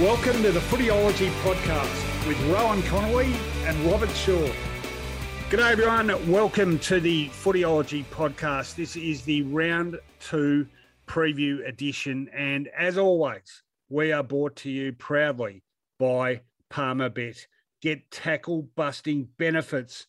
Welcome to the Footyology Podcast with Rowan Connolly and Robert Shaw. Good G'day everyone, welcome to the Footyology Podcast. This is the round two preview edition, and as always, we are brought to you proudly by Palmerbet. Get tackle busting benefits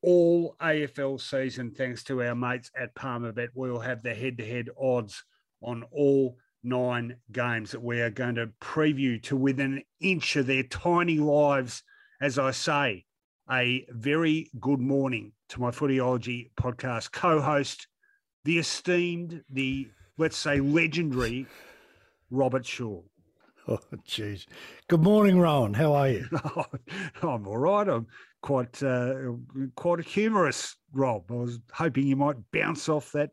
all AFL season thanks to our mates at Palmerbet. We'll have the head to head odds on all nine games that we are going to preview to within an inch of their tiny lives. As I say, a very good morning to my Footyology podcast co host, the esteemed, the let's say legendary Robert Shaw. Oh, jeez. Good morning, Rowan. How are you? oh, I'm all right. I'm quite uh, quite humorous, Rob. I was hoping you might bounce off that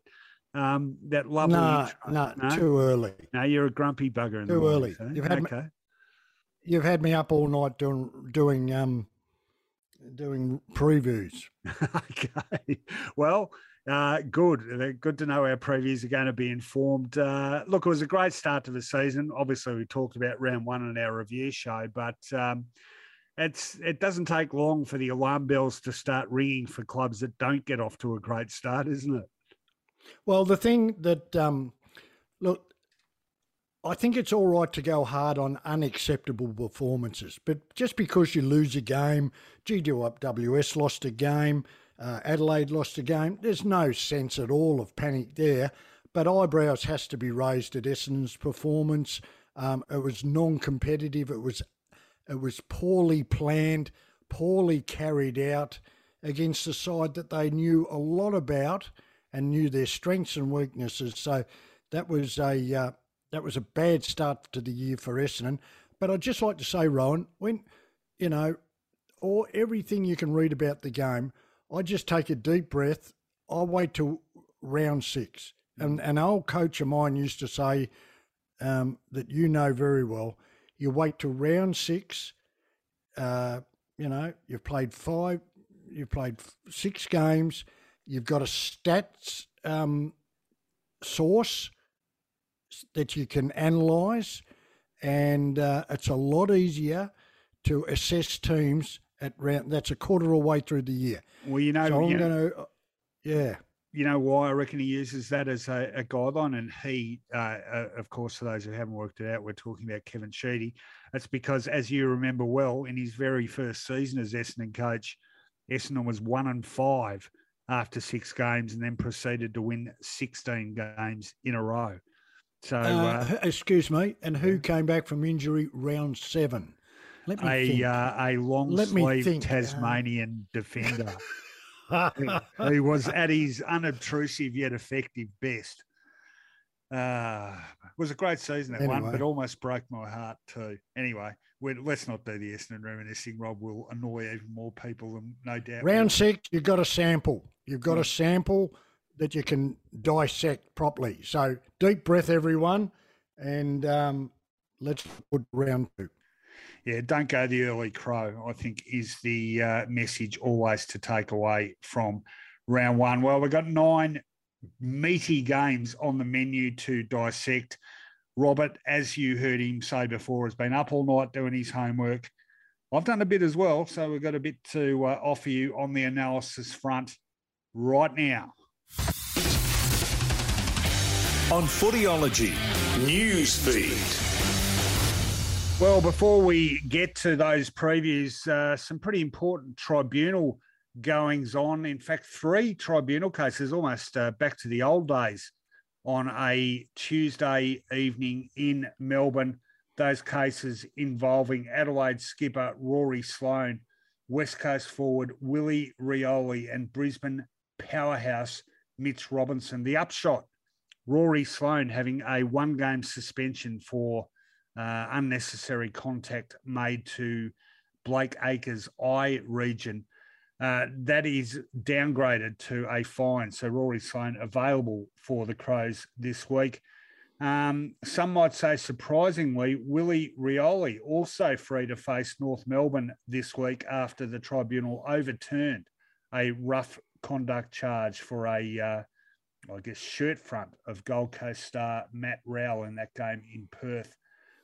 um, that lovely. No, no, no, too early. No, you're a grumpy bugger. In too the early. Morning, You've had okay. me, you've had me up all night doing doing um doing previews. okay. Well, uh, good. Uh, good to know our previews are going to be informed. Uh, look, it was a great start to the season. Obviously, we talked about round one in our review show, but um, it's it doesn't take long for the alarm bells to start ringing for clubs that don't get off to a great start, isn't it? Well, the thing that um, look, I think it's all right to go hard on unacceptable performances, but just because you lose a game, GWS lost a game, uh, Adelaide lost a game, there's no sense at all of panic there. But eyebrows has to be raised at Essendon's performance. Um, it was non-competitive. It was it was poorly planned, poorly carried out against a side that they knew a lot about and knew their strengths and weaknesses. So that was a uh, that was a bad start to the year for Essendon. But I'd just like to say, Rowan, when you know, or everything you can read about the game, I just take a deep breath. I wait till round six. And an old coach of mine used to say um, that you know very well. You wait till round six. Uh, you know, you've played five, you've played six games You've got a stats um, source that you can analyse, and uh, it's a lot easier to assess teams at round. That's a quarter of the way through the year. Well, you know, so I'm going to, uh, yeah. You know why I reckon he uses that as a, a guideline, and he, uh, uh, of course, for those who haven't worked it out, we're talking about Kevin Sheedy. That's because, as you remember well, in his very first season as Essendon coach, Essendon was one and five after six games and then proceeded to win 16 games in a row. So, uh, uh, excuse me, and who came back from injury round seven? Let me a. Uh, a long sleeve Tasmanian defender He was at his unobtrusive yet effective best. Uh, it was a great season that anyway. one, but almost broke my heart too. Anyway, let's not do the Essendon reminiscing. Rob will annoy even more people, than no doubt. Round six, you've got a sample. You've got a sample that you can dissect properly. So deep breath, everyone, and um, let's put round two. Yeah, don't go the early crow. I think is the uh, message always to take away from round one. Well, we've got nine meaty games on the menu to dissect. Robert, as you heard him say before, has been up all night doing his homework. I've done a bit as well, so we've got a bit to uh, offer you on the analysis front right now. On Footyology Newsfeed. Well, before we get to those previews, uh, some pretty important tribunal goings on. In fact, three tribunal cases, almost uh, back to the old days, on a Tuesday evening in Melbourne. Those cases involving Adelaide skipper Rory Sloane, West Coast forward Willie Rioli, and Brisbane powerhouse Mitch Robinson. The upshot Rory Sloane having a one game suspension for uh, unnecessary contact made to Blake Acres' eye region. Uh, that is downgraded to a fine. So Rory Sloane available for the Crows this week. Um, some might say, surprisingly, Willie Rioli also free to face North Melbourne this week after the tribunal overturned a rough conduct charge for a, uh, I guess, shirt front of Gold Coast star Matt Rowell in that game in Perth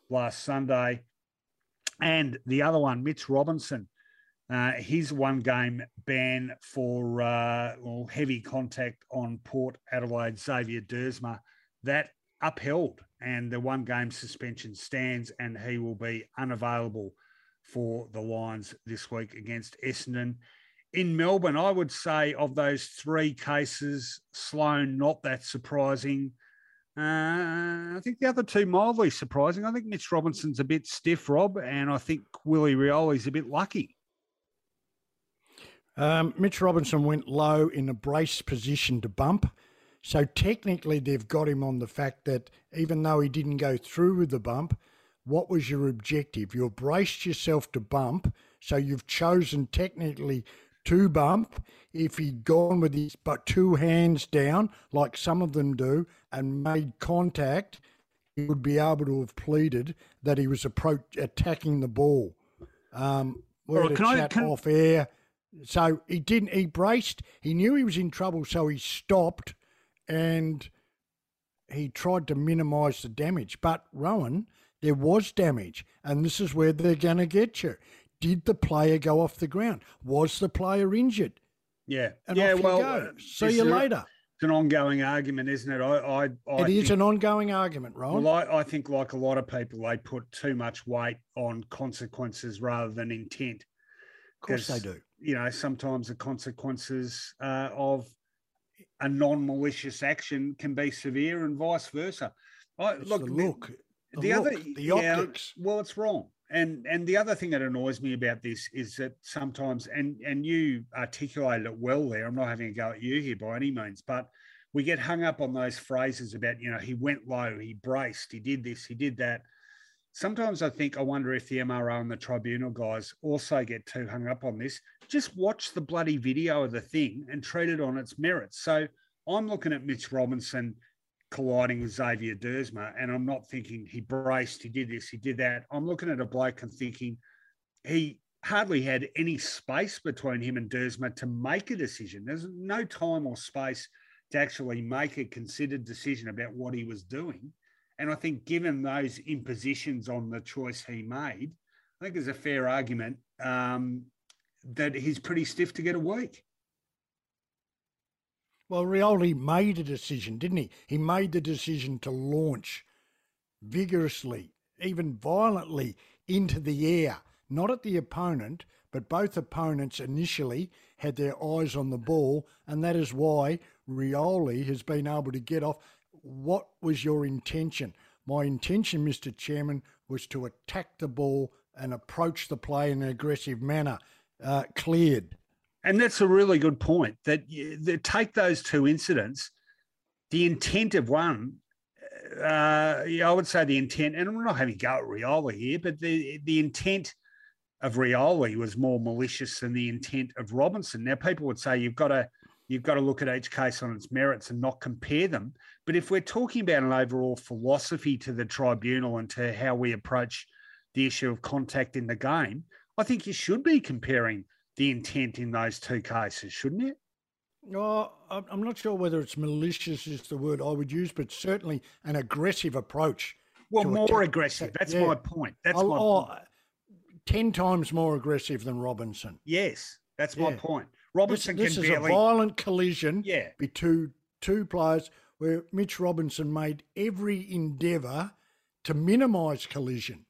last Sunday. And the other one, Mitch Robinson, uh, his one game ban for uh, well, heavy contact on Port Adelaide Xavier Duursma, that upheld and the one game suspension stands and he will be unavailable for the Lions this week against Essendon. In Melbourne, I would say of those three cases, Sloane not that surprising. Uh, I think the other two mildly surprising. I think Mitch Robinson's a bit stiff, Rob, and I think Willie Rioli's a bit lucky. Um, Mitch Robinson went low in a brace position to bump. So technically, they've got him on the fact that even though he didn't go through with the bump, what was your objective? You braced yourself to bump, so you've chosen technically to bump. If he'd gone with his but two hands down, like some of them do, and made contact, he would be able to have pleaded that he was approach attacking the ball. Um, we're well, can I, can... off air. So he didn't. He braced. He knew he was in trouble, so he stopped and he tried to minimise the damage. But Rowan, there was damage, and this is where they're going to get you. Did the player go off the ground? Was the player injured? Yeah, and yeah. well, uh, see you later. It's an ongoing argument, isn't it? I, I, I it is an ongoing argument, Rowan. Well, I, I think, like a lot of people, they put too much weight on consequences rather than intent. Of course, they do. You know, sometimes the consequences uh, of a non-malicious action can be severe and vice versa. I, look, the look, the, the look, other, the optics. Yeah, well, it's wrong. And and the other thing that annoys me about this is that sometimes, and and you articulated it well there. I'm not having a go at you here by any means, but we get hung up on those phrases about you know he went low, he braced, he did this, he did that sometimes I think I wonder if the MRO and the tribunal guys also get too hung up on this. Just watch the bloody video of the thing and treat it on its merits. So I'm looking at Mitch Robinson colliding with Xavier Duursma, and I'm not thinking he braced, he did this, he did that. I'm looking at a bloke and thinking he hardly had any space between him and Duursma to make a decision. There's no time or space to actually make a considered decision about what he was doing. And I think, given those impositions on the choice he made, I think there's a fair argument um, that he's pretty stiff to get a week. Well, Rioli made a decision, didn't he? He made the decision to launch vigorously, even violently, into the air, not at the opponent, but both opponents initially had their eyes on the ball, and that is why Rioli has been able to get off what was your intention? My intention, Mr. Chairman, was to attack the ball and approach the play in an aggressive manner. Uh, cleared. And that's a really good point. That, that take those two incidents, the intent of one, uh, yeah, I would say the intent, and I'm not having go at Rioli here, but the the intent of Rioli was more malicious than the intent of Robinson. Now, people would say you've got to you've got to look at each case on its merits and not compare them. But if we're talking about an overall philosophy to the tribunal and to how we approach the issue of contact in the game, I think you should be comparing the intent in those two cases, shouldn't it? No, I'm not sure whether it's malicious is the word I would use, but certainly an aggressive approach. Well, more aggressive. That's yeah. my point. That's I'll, my oh, point. Ten times more aggressive than Robinson. Yes, that's yeah. my point. Robinson this, this is barely... a violent collision yeah. between two players where Mitch Robinson made every endeavour to minimise collision,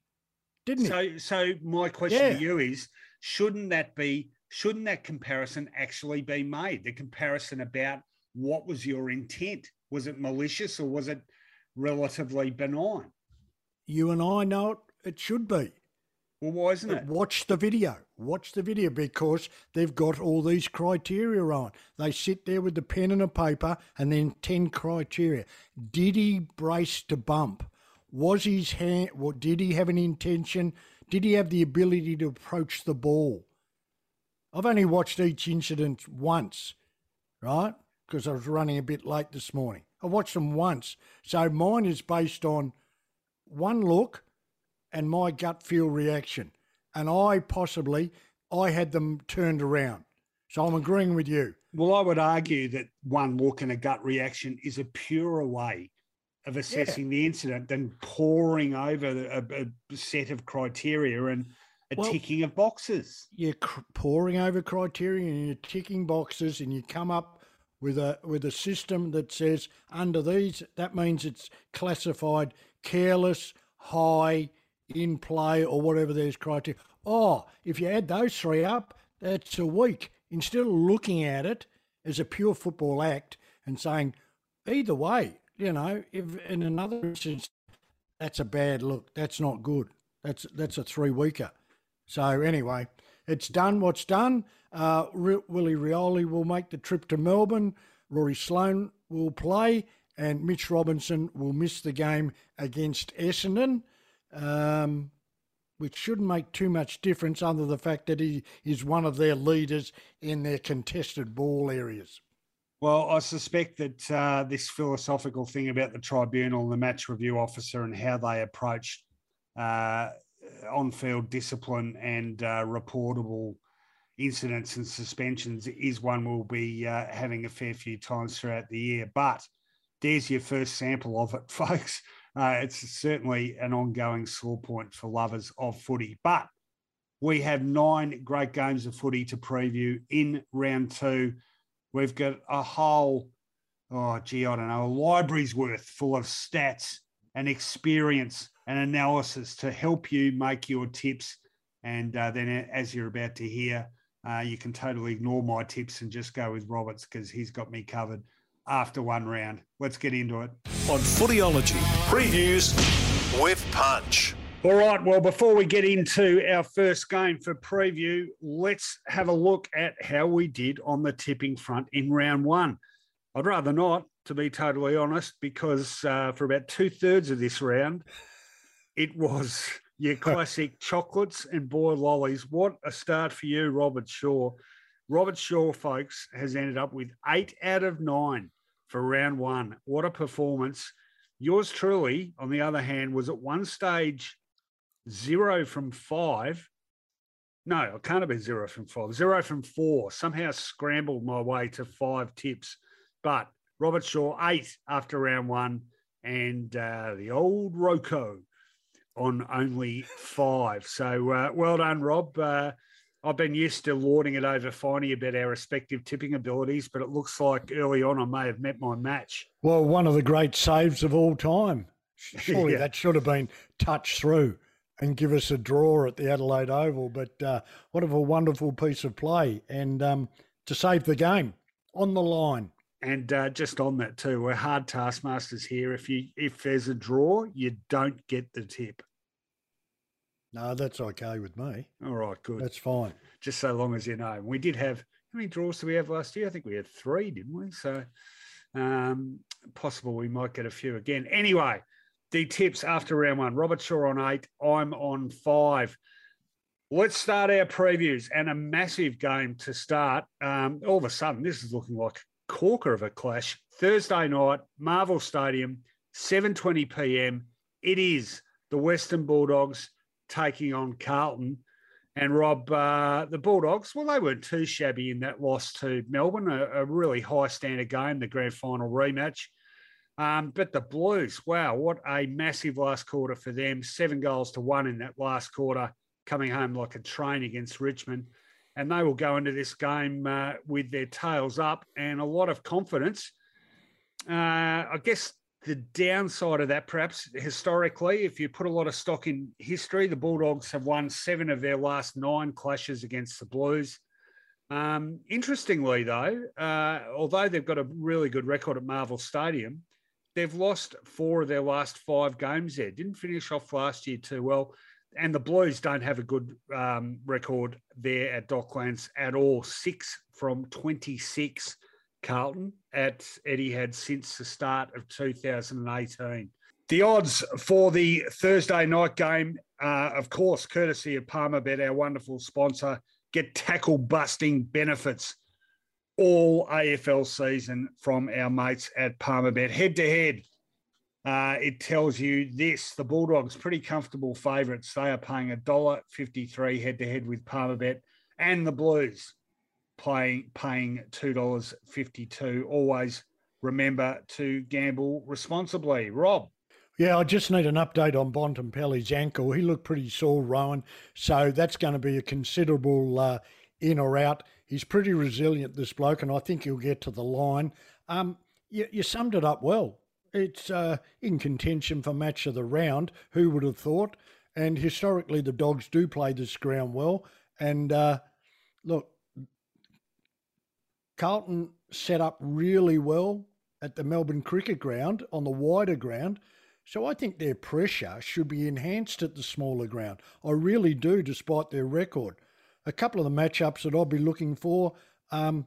didn't so, he? So, my question yeah. to you is: Shouldn't that be? Shouldn't that comparison actually be made? The comparison about what was your intent? Was it malicious or was it relatively benign? You and I know it. It should be. Well, why isn't it? Watch the video. Watch the video because they've got all these criteria on. They sit there with the pen and a paper and then 10 criteria. Did he brace to bump? Was his hand, what, did he have an intention? Did he have the ability to approach the ball? I've only watched each incident once, right? Because I was running a bit late this morning. I watched them once. So mine is based on one look and my gut feel reaction. And I possibly, I had them turned around. So I'm agreeing with you. Well, I would argue that one look and a gut reaction is a purer way of assessing yeah. the incident than poring over a, a, set of criteria and a well, ticking of boxes. You're cr- poring over criteria and you're ticking boxes, and you come up with a with a system that says under these that means it's classified careless, high, in play or whatever there's criteria. Oh, if you add those three up, that's a week. Instead of looking at it as a pure football act and saying, either way, you know, if in another instance, that's a bad look. That's not good. That's that's a three weeker. So anyway, it's done. What's done? Uh, Willie Rioli will make the trip to Melbourne. Rory Sloane will play, and Mitch Robinson will miss the game against Essendon um, which shouldn't make too much difference under the fact that he is one of their leaders in their contested ball areas. Well, I suspect that uh, this philosophical thing about the tribunal the match review officer and how they approach uh, on field discipline and uh, reportable incidents and suspensions is one we'll be uh, having a fair few times throughout the year. But there's your first sample of it, folks uh, it's certainly an ongoing sore point for lovers of footy. But we have nine great games of footy to preview in round two. We've got a whole, oh, gee, I don't know, a library's worth full of stats and experience and analysis to help you make your tips. And uh, then, as you're about to hear, uh, you can totally ignore my tips and just go with Roberts because he's got me covered after one round. Let's get into it. On Footyology, previews with Punch. All right, well, before we get into our first game for preview, let's have a look at how we did on the tipping front in round one. I'd rather not, to be totally honest, because uh, for about two thirds of this round, it was your classic chocolates and boiled lollies. What a start for you, Robert Shaw. Robert Shaw, folks, has ended up with eight out of nine for round one. What a performance. Yours truly, on the other hand, was at one stage zero from five. No, it can't have been zero from five. Zero from four. Somehow scrambled my way to five tips. But Robert Shaw, eight after round one. And uh, the old RoCo on only five. So uh, well done, Rob. Uh, I've been used to lording it over Finey about our respective tipping abilities, but it looks like early on I may have met my match. Well, one of the great saves of all time. Surely yeah. that should have been touched through and give us a draw at the Adelaide Oval. But uh, what a wonderful piece of play and um, to save the game on the line. And uh, just on that too, we're hard taskmasters here. If you if there's a draw, you don't get the tip. No, that's okay with me. All right, good. That's fine. Just so long as you know. We did have how many draws did we have last year? I think we had three, didn't we? So um, possible we might get a few again. Anyway, the tips after round one. Robert Shaw on eight. I'm on five. Let's start our previews and a massive game to start. Um, all of a sudden, this is looking like corker of a clash. Thursday night, Marvel Stadium, 7:20 p.m. It is the Western Bulldogs taking on Carlton. And Rob, uh, the Bulldogs, well, they weren't too shabby in that loss to Melbourne, a, a really high standard game, the grand final rematch. Um, but the Blues, wow, what a massive last quarter for them. Seven goals to one in that last quarter, coming home like a train against Richmond. And they will go into this game uh, with their tails up and a lot of confidence. Uh, I guess the downside of that, perhaps historically, if you put a lot of stock in history, the Bulldogs have won seven of their last nine clashes against the Blues. Um, interestingly, though, uh, although they've got a really good record at Marvel Stadium, they've lost four of their last five games there. Didn't finish off last year too well. and the Blues don't have a good um, record there at Docklands at all. Six from 26, Carlton, at Etihad since the start of 2018. The odds for the Thursday night game, uh, of course, courtesy of Palmerbet, our wonderful sponsor, get tackle busting benefits all AFL season from our mates at Palmerbet. Head to head, uh, it tells you this: the Bulldogs pretty comfortable favourites. They are paying a dollar fifty-three head to head with Palmerbet, and the Blues paying paying two dollars fifty-two. Always remember to gamble responsibly. Rob. Yeah, I just need an update on Bontempelli's ankle. He looked pretty sore, Rowan. So that's going to be a considerable uh, in or out. He's pretty resilient, this bloke, and I think he'll get to the line. Um, you, you summed it up well it's uh, in contention for match of the round. Who would have thought? And historically, the Dogs do play this ground well. And uh, look, Carlton set up really well at the Melbourne Cricket Ground on the wider ground. So I think their pressure should be enhanced at the smaller ground. I really do, despite their record. A couple of the matchups that I'll be looking for, um,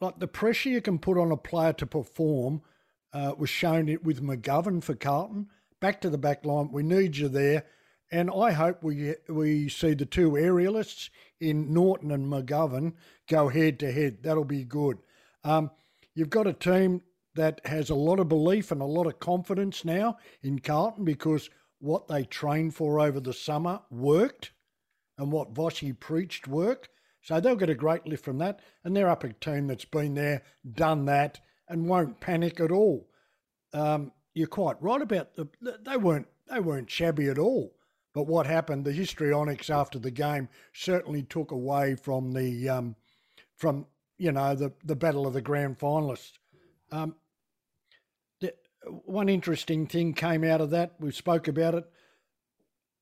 like the pressure you can put on a player to perform uh, was shown it with McGovern for Carlton. Back to the back line. We need you there. And I hope we we see the two aerialists in Naughton and McGovern go head to head. That'll be good. Um, you've got a team that has a lot of belief and a lot of confidence now in Carlton because what they trained for over the summer worked and what Vossi preached work. So they'll get a great lift from that. And they're up a team that's been there, done that, and won't panic at all. Um, you're quite right about the they weren't they weren't shabby at all. But what happened? The histrionics after the game certainly took away from the um, from you know the the battle of the grand finalists. Um, the, one interesting thing came out of that. We spoke about it.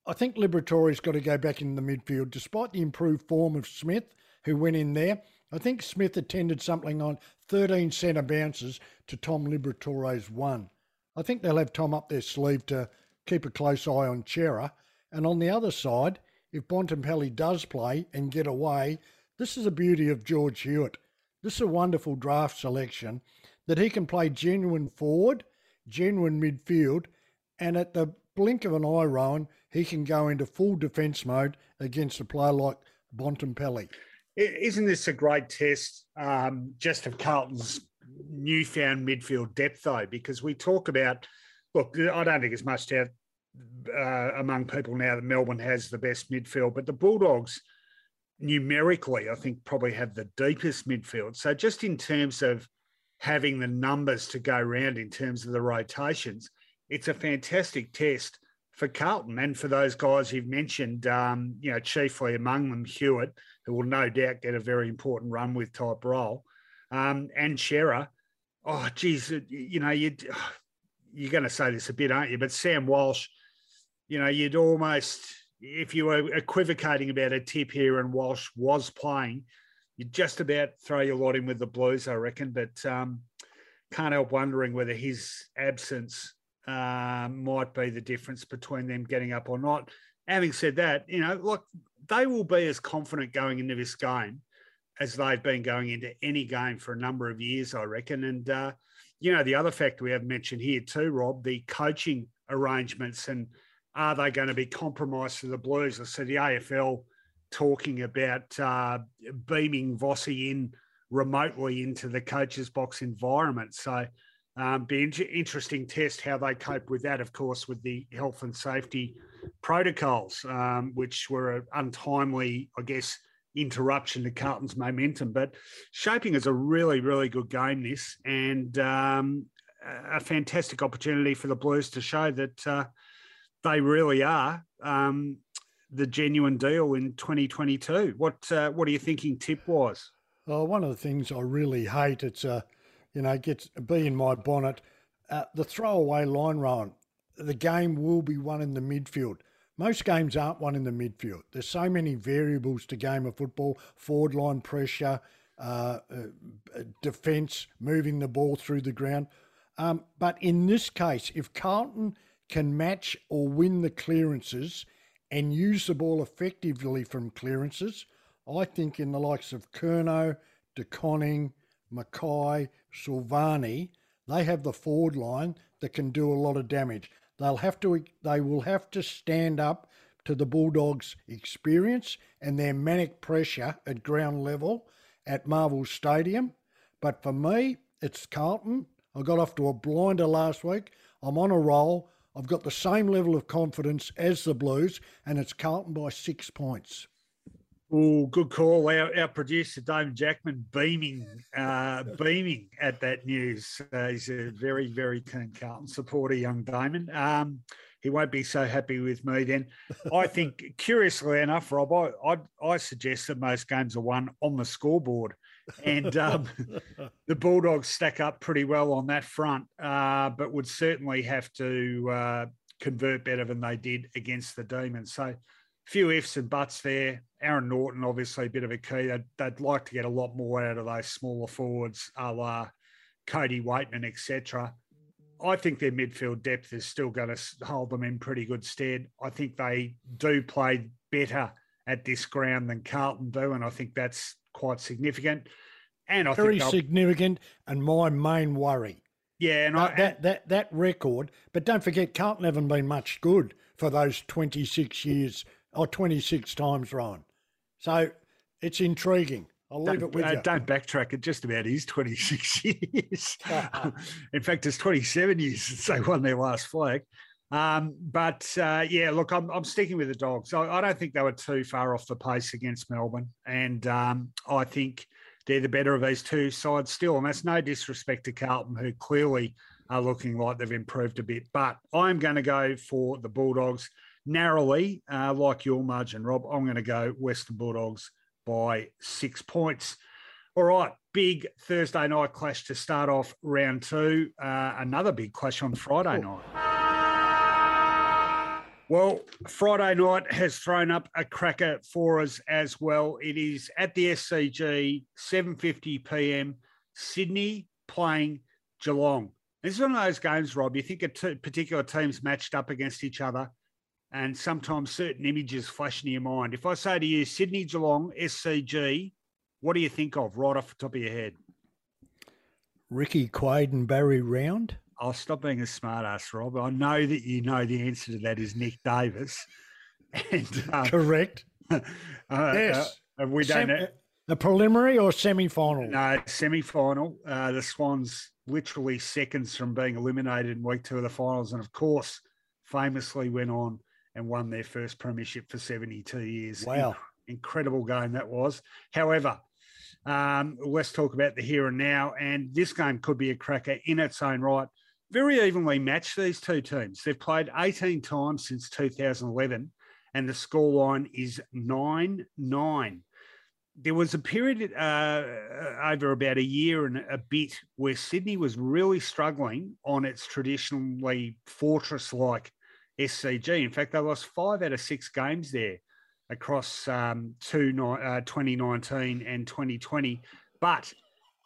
I think Liberatore's got to go back in the midfield, despite the improved form of Smith, who went in there. I think Smith attended something on 13 centre bounces to Tom Liberatore's one. I think they'll have Tom up their sleeve to keep a close eye on Cerra. And on the other side, if Bontempelli does play and get away, this is the beauty of George Hewitt. This is a wonderful draft selection that he can play genuine forward, genuine midfield, and at the blink of an eye, Rowan, he can go into full defence mode against a player like Bontempelli. Isn't this a great test um, just of Carlton's newfound midfield depth, though? Because we talk about, look, I don't think it's much doubt uh, among people now that Melbourne has the best midfield, but the Bulldogs numerically, I think, probably have the deepest midfield. So just in terms of having the numbers to go around in terms of the rotations, it's a fantastic test for Carlton and for those guys you've mentioned, um, you know, chiefly among them Hewitt, who will no doubt get a very important run with type role, um, and Cerra. Oh, geez, you know, you you're going to say this a bit, aren't you? But Sam Walsh, you know, you'd almost, if you were equivocating about a tip here and Walsh was playing, you'd just about throw your lot in with the Blues, I reckon. But um, can't help wondering whether his absence uh, might be the difference between them getting up or not. Having said that, you know, look, they will be as confident going into this game as they've been going into any game for a number of years, I reckon. And, uh, you know, the other factor we have mentioned here too, Rob, the coaching arrangements and are they going to be compromised for the Blues? I see the AFL talking about uh, beaming Vossi in remotely into the coach's box environment. So, um, be interesting test how they cope with that, of course, with the health and safety protocols, um, which were an untimely, I guess, interruption to Carlton's momentum. But shaping is a really, really good game, this, and um, a fantastic opportunity for the Blues to show that uh, they really are um, the genuine deal in 2022. What uh, What are you thinking, tip wise? Well, one of the things I really hate it's a you know, gets be in my bonnet. Uh, the throwaway line run, the game will be won in the midfield. Most games aren't won in the midfield. There's so many variables to game of football: forward line pressure, uh, uh, defence, moving the ball through the ground. Um, but in this case, if Carlton can match or win the clearances and use the ball effectively from clearances, I think in the likes of Curnow, De Koning, McKay, Silvagni, they have the forward line that can do a lot of damage. They'll have to they will have to stand up to the Bulldogs' experience and their manic pressure at ground level at Marvel Stadium. But for me, it's Carlton. I got off to a blinder last week. I'm on a roll. I've got the same level of confidence as the Blues, and it's Carlton by six points. Oh, good call. Our, our producer, David Jackman, beaming, uh, beaming at that news. Uh, he's a very, very keen Carlton supporter, young Damon. Um, he won't be so happy with me then. I think, curiously enough, Rob, I, I, I, suggest that most games are won on the scoreboard. And um, the Bulldogs stack up pretty well on that front, uh, but would certainly have to uh, convert better than they did against the Demons. So, few ifs and buts there. Aaron Naughton, obviously, a bit of a key. They'd, they'd like to get a lot more out of those smaller forwards, a la Cody Weightman, etc. I think their midfield depth is still going to hold them in pretty good stead. I think they do play better at this ground than Carlton do, and I think that's quite significant. And I very think significant, and my main worry. Yeah, and that, I, that that that record. But don't forget, Carlton haven't been much good for those twenty six years or twenty six times, Ryan. So it's intriguing. I'll leave it with uh, you. Don't backtrack. It just about is 26 years. In fact, it's 27 years since they won their last flag. Um, but uh, yeah, look, I'm, I'm sticking with the dogs. I, I, don't think they were too far off the pace against Melbourne. And um, I think they're the better of these two sides still. And that's no disrespect to Carlton, who clearly are looking like they've improved a bit. But I'm going to go for the Bulldogs narrowly, uh, like your margin, Rob. I'm going to go Western Bulldogs by six points. All right, big Thursday night clash to start off round two. Uh, another big clash on Friday night. Well, Friday night has thrown up a cracker for us as well. It is at the SCG, 7:50 p.m. Sydney playing Geelong. This is one of those games, Rob. You think a t- particular teams matched up against each other, and sometimes certain images flash in your mind. If I say to you, Sydney Geelong, SCG, what do you think of right off the top of your head? Ricky Quade and Barry Round. I'll stop being a smart ass, Rob. I know that you know the answer to that is Nick Davis. And, um, Correct. uh, yes. Uh, we don't know. A preliminary or semi final? No, semi final. Uh, the Swans literally seconds from being eliminated in week two of the finals. And of course, famously went on and won their first premiership for 72 years. Wow. incredible game that was. However, um, let's talk about the here and now. And this game could be a cracker in its own right. Very evenly matched, these two teams. They've played 18 times since 2011, and the scoreline is 9 9. There was a period uh, over about a year and a bit where Sydney was really struggling on its traditionally fortress like SCG. In fact, they lost five out of six games there across um, two, uh, 2019 and 2020. But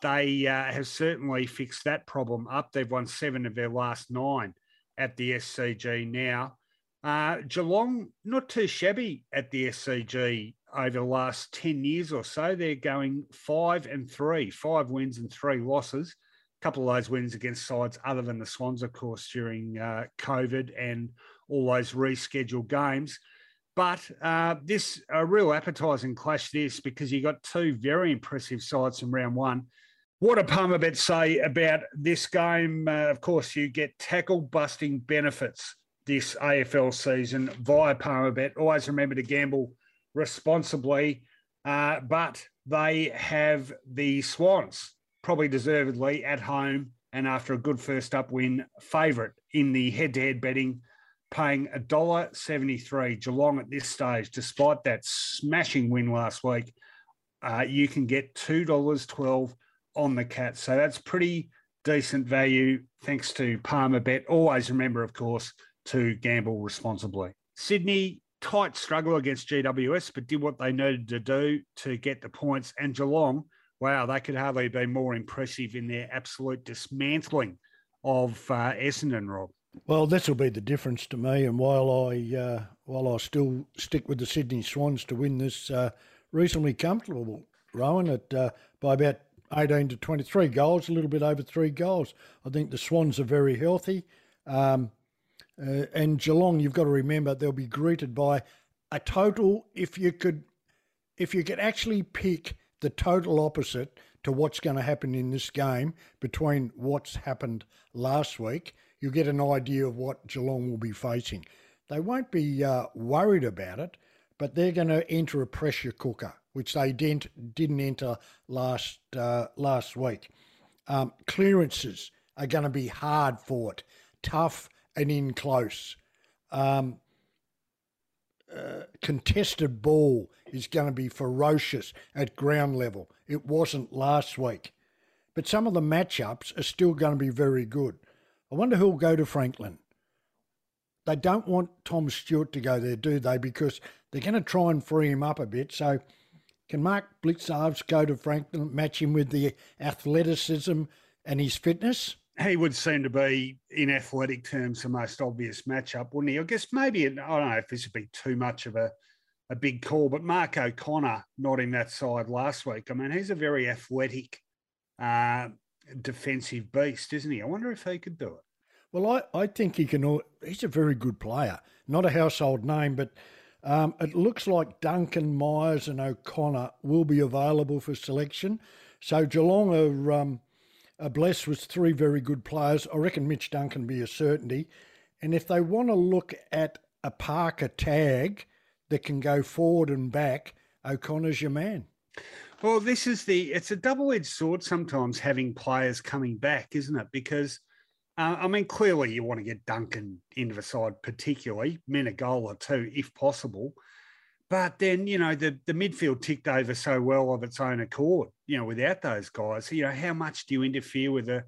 they uh, have certainly fixed that problem up. They've won seven of their last nine at the SCG now. Uh, Geelong, not too shabby at the SCG over the last 10 years or so. They're going five and three, five wins and three losses. A couple of those wins against sides other than the Swans, of course, during uh, COVID and all those rescheduled games. But uh, this a real appetising clash this because you got two very impressive sides from round one. What do Palmerbet say about this game? Uh, of course, you get tackle busting benefits this AFL season via Palmerbet. Always remember to gamble responsibly. Uh, but they have the Swans, probably deservedly, at home and after a good first up win, favourite in the head to head betting paying $1.73. Geelong at this stage, despite that smashing win last week, uh, you can get $2.12 on the cat. So that's pretty decent value thanks to Palmer Bet. Always remember, of course, to gamble responsibly. Sydney, tight struggle against GWS, but did what they needed to do to get the points. And Geelong, wow, they could hardly be more impressive in their absolute dismantling of uh, Essendon, Rob. Well, this will be the difference to me. And while I uh, while I still stick with the Sydney Swans to win this uh, reasonably comfortable, Rowan, at uh, by about 18 to 23 goals, a little bit over three goals. I think the Swans are very healthy. Um, uh, and Geelong, you've got to remember, they'll be greeted by a total. If you could, if you could actually pick the total opposite to what's going to happen in this game between what's happened last week, you'll get an idea of what Geelong will be facing. They won't be uh, worried about it, but they're going to enter a pressure cooker, which they didn't didn't enter last uh, last week. Um, clearances are going to be hard fought, tough and in close. Um, uh, contested ball is going to be ferocious at ground level. It wasn't last week. But some of the matchups are still going to be very good. I wonder who'll go to Franklin. They don't want Tom Stewart to go there, do they? Because they're going to try and free him up a bit. So can Mark Blicavs go to Franklin, match him with the athleticism and his fitness? he would seem to be, in athletic terms, the most obvious matchup, wouldn't he? I guess maybe, I don't know if this would be too much of a, a big call, but Mark O'Connor, not in that side last week. I mean, he's a very athletic uh, defensive beast, isn't he? I wonder if he could do it. Well, I, I think he can. He's a very good player. Not a household name, but um, it looks like Duncan, Myers, and O'Connor will be available for selection. So Geelong are um, uh, blessed with three very good players. I reckon Mitch Duncan be a certainty. And if they want to look at a Parker tag that can go forward and back, O'Connor's your man. Well, this is the, it's a double edged sword sometimes having players coming back, isn't it? Because, uh, I mean, clearly you want to get Duncan into the side, particularly, or two, if possible. But then, you know, the, the midfield ticked over so well of its own accord, you know, without those guys. You know, how much do you interfere with a,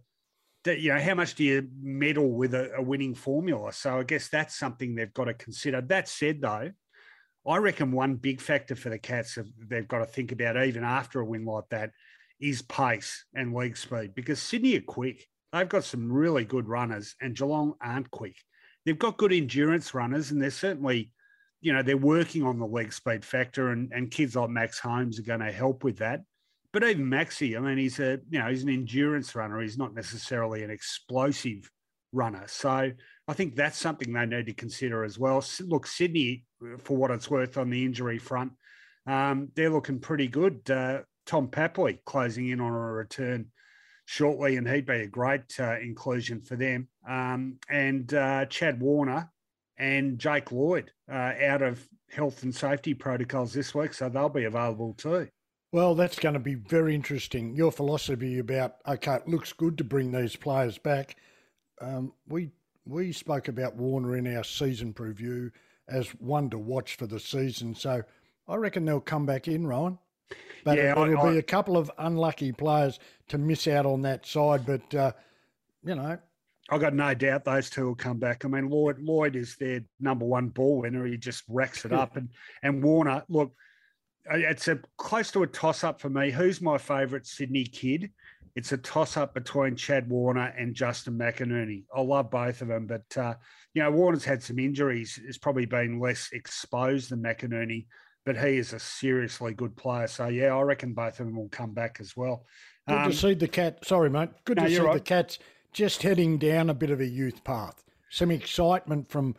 you know, how much do you meddle with a, a winning formula? So I guess that's something they've got to consider. That said, though, I reckon one big factor for the Cats they've got to think about, even after a win like that, is pace and leg speed because Sydney are quick. They've got some really good runners, and Geelong aren't quick. They've got good endurance runners, and they're certainly you know, they're working on the leg speed factor, and, and kids like Max Holmes are going to help with that. But even Maxi, I mean, he's a you know he's an endurance runner. He's not necessarily an explosive runner. So I think that's something they need to consider as well. Look, Sydney, for what it's worth on the injury front, um, they're looking pretty good. Uh, Tom Papley closing in on a return shortly, and he'd be a great uh, inclusion for them. Um, and uh, Chad Warner, and Jake Lloyd uh, out of health and safety protocols this week, so they'll be available too. Well, that's going to be very interesting. Your philosophy about okay, it looks good to bring these players back. Um, we we spoke about Warner in our season preview as one to watch for the season, so I reckon they'll come back in, Rowan. But yeah, it, will be a couple of unlucky players to miss out on that side. But uh, you know, I've got no doubt those two will come back. I mean, Lloyd Lloyd is their number one ball winner. He just racks it up, and and Warner. Look, it's a close to a toss up for me. Who's my favourite Sydney kid? It's a toss up between Chad Warner and Justin McInerney. I love both of them, but uh, you know Warner's had some injuries. Has probably been less exposed than McInerney, but he is a seriously good player. So yeah, I reckon both of them will come back as well. Good um, to see the cat. Sorry, mate. Good no, to see right. the cats just heading down a bit of a youth path. Some excitement from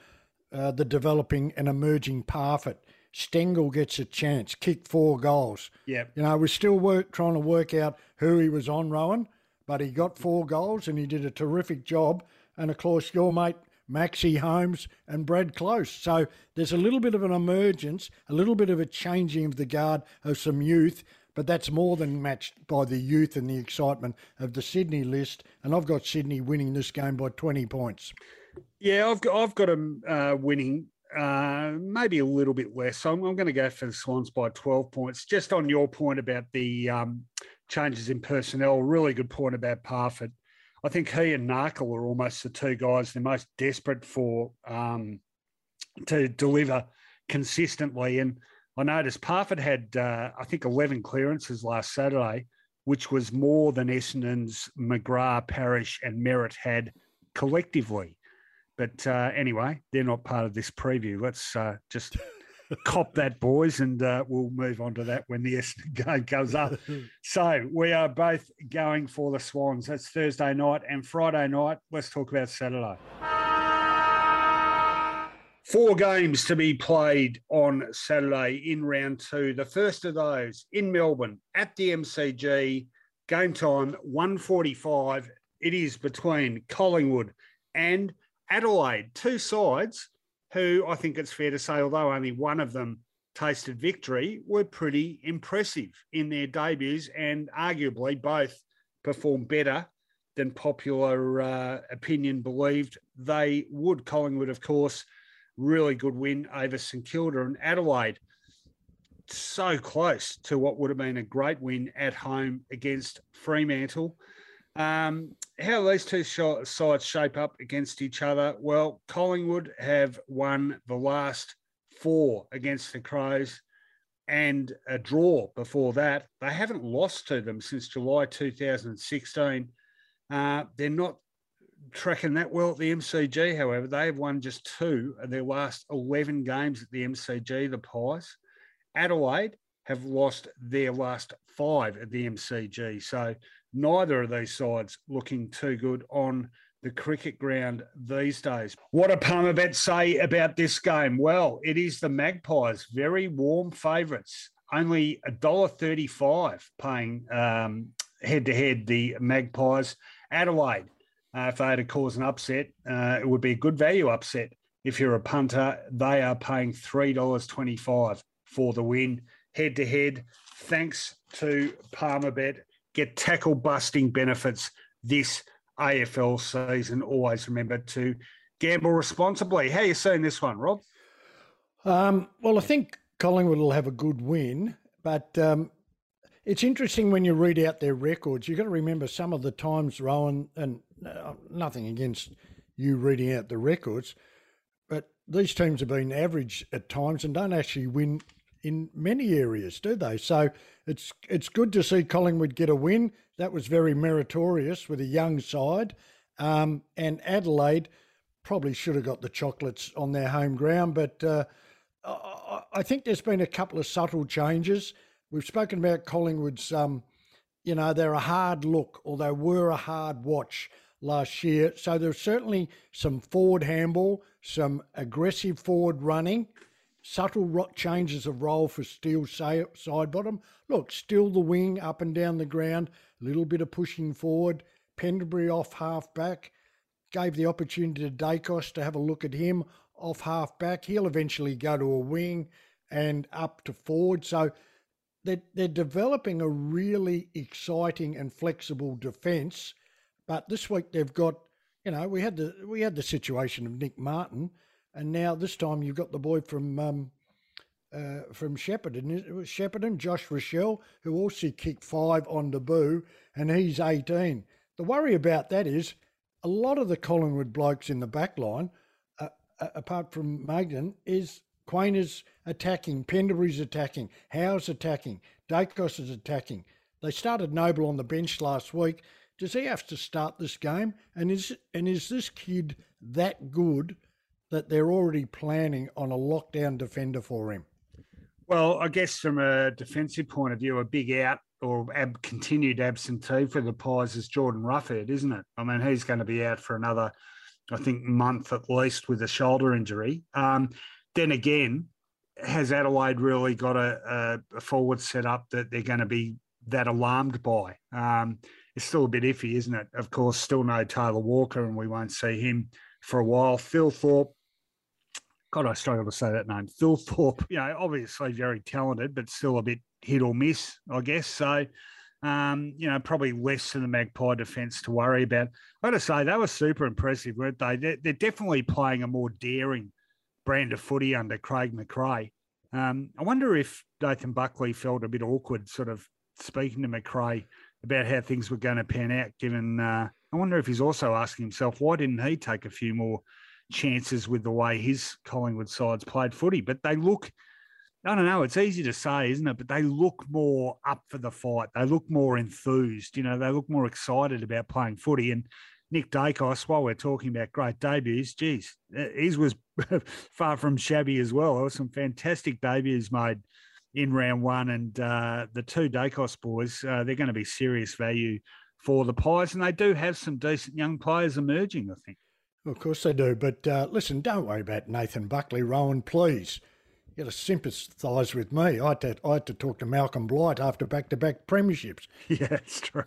uh, the developing and emerging Parfitt. Stengel gets a chance, kick four goals. Yeah. You know, we're still work, trying to work out who he was on, Rowan, but he got four goals and he did a terrific job. And of course, your mate Maxi Holmes and Brad Close. So there's a little bit of an emergence, a little bit of a changing of the guard of some youth but that's more than matched by the youth and the excitement of the Sydney list. And I've got Sydney winning this game by 20 points. Yeah, I've got, I've got them uh, winning uh, maybe a little bit less. So I'm, I'm, going to go for the Swans by 12 points. Just on your point about the um, changes in personnel, really good point about Parfitt. I think he and Narkle are almost the two guys they're most desperate for um, to deliver consistently. And I noticed Parfitt had, uh, I think, 11 clearances last Saturday, which was more than Essendon's McGrath, Parish, and Merrett had collectively. But uh, anyway, they're not part of this preview. Let's uh, just cop that, boys, and uh, we'll move on to that when the S game goes up. so we are both going for the Swans. That's Thursday night and Friday night. Let's talk about Saturday. Four games to be played on Saturday in round two. The first of those in Melbourne at the MCG. Game time 145. It is between Collingwood and Adelaide. Two sides who I think it's fair to say, although only one of them tasted victory, were pretty impressive in their debuts and arguably both performed better than popular uh, opinion believed they would. Collingwood, of course, really good win over St Kilda and Adelaide. So close to what would have been a great win at home against Fremantle. Um, how these two sides shape up against each other? Well, Collingwood have won the last four against the Crows and a draw before that. They haven't lost to them since July 2016. Uh, they're not tracking that well at the MCG, however. They've won just two of their last 11 games at the MCG, the Pies. Adelaide have lost their last five at the MCG. So neither of these sides looking too good on the cricket ground these days. What do Palmerbet say about this game? Well, it is the Magpies, very warm favourites, only $1.35 paying head to head the Magpies. Adelaide, uh, if they had to cause an upset, uh, it would be a good value upset. If you're a punter, they are paying $3.25 for the win head to head. Thanks to Palmerbet. Get tackle busting benefits this AFL season. Always remember to gamble responsibly. How are you seeing this one, Rob? Um, well, I think Collingwood will have a good win, but um, it's interesting when you read out their records. You've got to remember some of the times, Rowan, and uh, nothing against you reading out the records, but these teams have been average at times and don't actually win in many areas, do they? So it's it's good to see Collingwood get a win. That was very meritorious with a young side, um, and Adelaide probably should have got the chocolates on their home ground, but. Uh, I think there's been a couple of subtle changes. We've spoken about Collingwood's, um, you know, they're a hard look or they were a hard watch last year. So there's certainly some forward handball, some aggressive forward running, subtle changes of role for Steele Sidebottom. Look, still the wing up and down the ground, a little bit of pushing forward. Pendlebury off half back, gave the opportunity to Daicos to have a look at him off half back. He'll eventually go to a wing and up to forward. So they're, they're developing a really exciting and flexible defence. But this week they've got, you know, we had the we had the situation of Nick Martin, and now this time you've got the boy from um, uh, from Shepparton. It was Shepparton, Josh Rachele, who also kicked five on debut, and he's 18. The worry about that is a lot of the Collingwood blokes in the back line, uh, uh, apart from Magden, is Quain is attacking, Pendlebury's attacking, Howe's attacking, Daicos is attacking. They started Noble on the bench last week. Does he have to start this game? And is and is this kid that good that they're already planning on a lockdown defender for him? Well, I guess from a defensive point of view, a big out or ab- continued absentee for the Pies is Jordan Roughead, isn't it? I mean, he's going to be out for another, I think, month at least with a shoulder injury. Um, then again, has Adelaide really got a, a, a forward set up that they're going to be that alarmed by? Um, it's still a bit iffy, isn't it? Of course, still no Taylor Walker, and we won't see him for a while. Thilthorpe, God, I struggle to say that name. Thilthorpe, you know, obviously very talented, but still a bit hit or miss, I guess. So, um, you know, probably less than the Magpie defence to worry about. I got to say, they were super impressive, weren't they? They're, they're definitely playing a more daring brand of footy under Craig McRae. Um, I wonder if Nathan Buckley felt a bit awkward, sort of speaking to McRae about how things were going to pan out. Given, uh, I wonder if he's also asking himself why didn't he take a few more chances with the way his Collingwood sides played footy? But they look, I don't know, it's easy to say, isn't it? But they look more up for the fight. They look more enthused. You know, they look more excited about playing footy. And Nick Daicos, while we're talking about great debuts, geez, uh, his was far from shabby as well. There were some fantastic debuts made in round one, and uh, the two Daicos boys, uh, they're going to be serious value for the Pies, and they do have some decent young players emerging, I think. Of course they do, but uh, listen, don't worry about Nathan Buckley, Rowan, please you got to sympathise with me. I had, to, I had to talk to Malcolm Blight after back to back premierships. Yeah, it's true.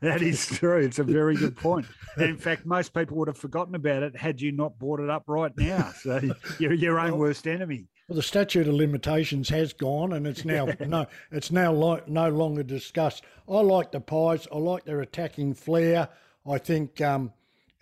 That is true. It's a very good point. And in fact, most people would have forgotten about it had you not brought it up right now. So you're your own well, worst enemy. Well, the statute of limitations has gone, and it's now no, it's now lo- no longer discussed. I like the Pies. I like their attacking flair. I think um,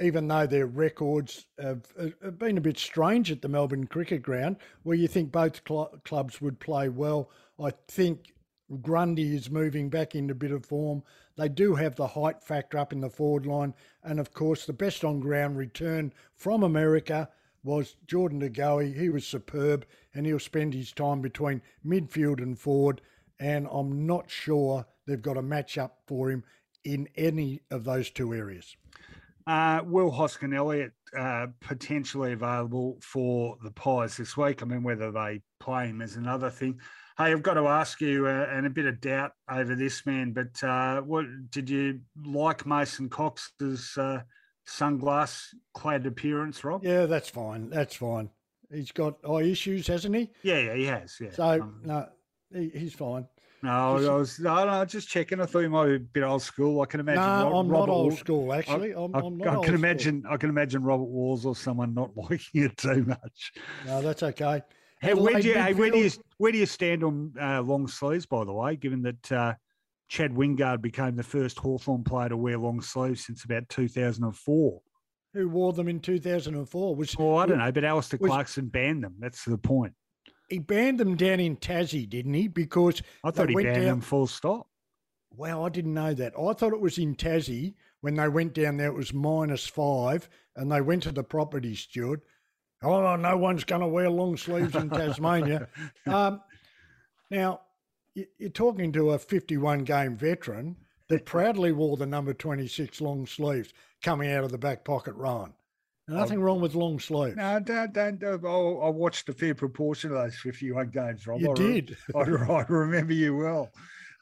even though their records have, have, been a bit strange at the Melbourne Cricket Ground, where you think both cl- clubs would play well. I think Grundy is moving back into a bit of form. They do have the height factor up in the forward line. And of course, the best on ground return from America was Jordan De Goey. He was superb and he'll spend his time between midfield and forward. And I'm not sure they've got a match up for him in any of those two areas. Uh, Will Hoskin Elliott uh, potentially available for the Pies this week. I mean, whether they play him is another thing. Hey, I've got to ask you, uh, and a bit of doubt over this man, but uh, what did you like Mason Cox's uh, sunglass clad appearance, Rob? Yeah, that's fine. That's fine. He's got eye issues, hasn't he? Yeah, yeah, he has. Yeah. So um, no, he, he's fine. No, I was no, no, just checking. I thought you might be a bit old school. I can imagine. No, Rob, I'm Robert not old school. Actually, I, I'm, I, I'm not. I can imagine. School. I can imagine Robert Walls or someone not liking it too much. No, that's okay. Hey, where do you, hey, where do you where do you stand on uh, long sleeves? By the way, given that uh, Chad Wingard became the first Hawthorn player to wear long sleeves since about 2004. Who wore them in 2004? Was, oh, I don't know, but Alastair was, Clarkson banned them. That's the point. He banned them down in Tassie, didn't he? Because I thought he banned down, them full stop. Well, I didn't know that. I thought it was in Tassie when they went down there. It was minus five, and they went to the property steward. Oh, no one's going to wear long sleeves in Tasmania. um, now, you're talking to a 51 game veteran that proudly wore the number 26 long sleeves coming out of the back pocket run. Nothing wrong with long sleeves. No, don't, don't. Oh, I watched a fair proportion of those 51 games, Rob. You I did. I, I, remember you well.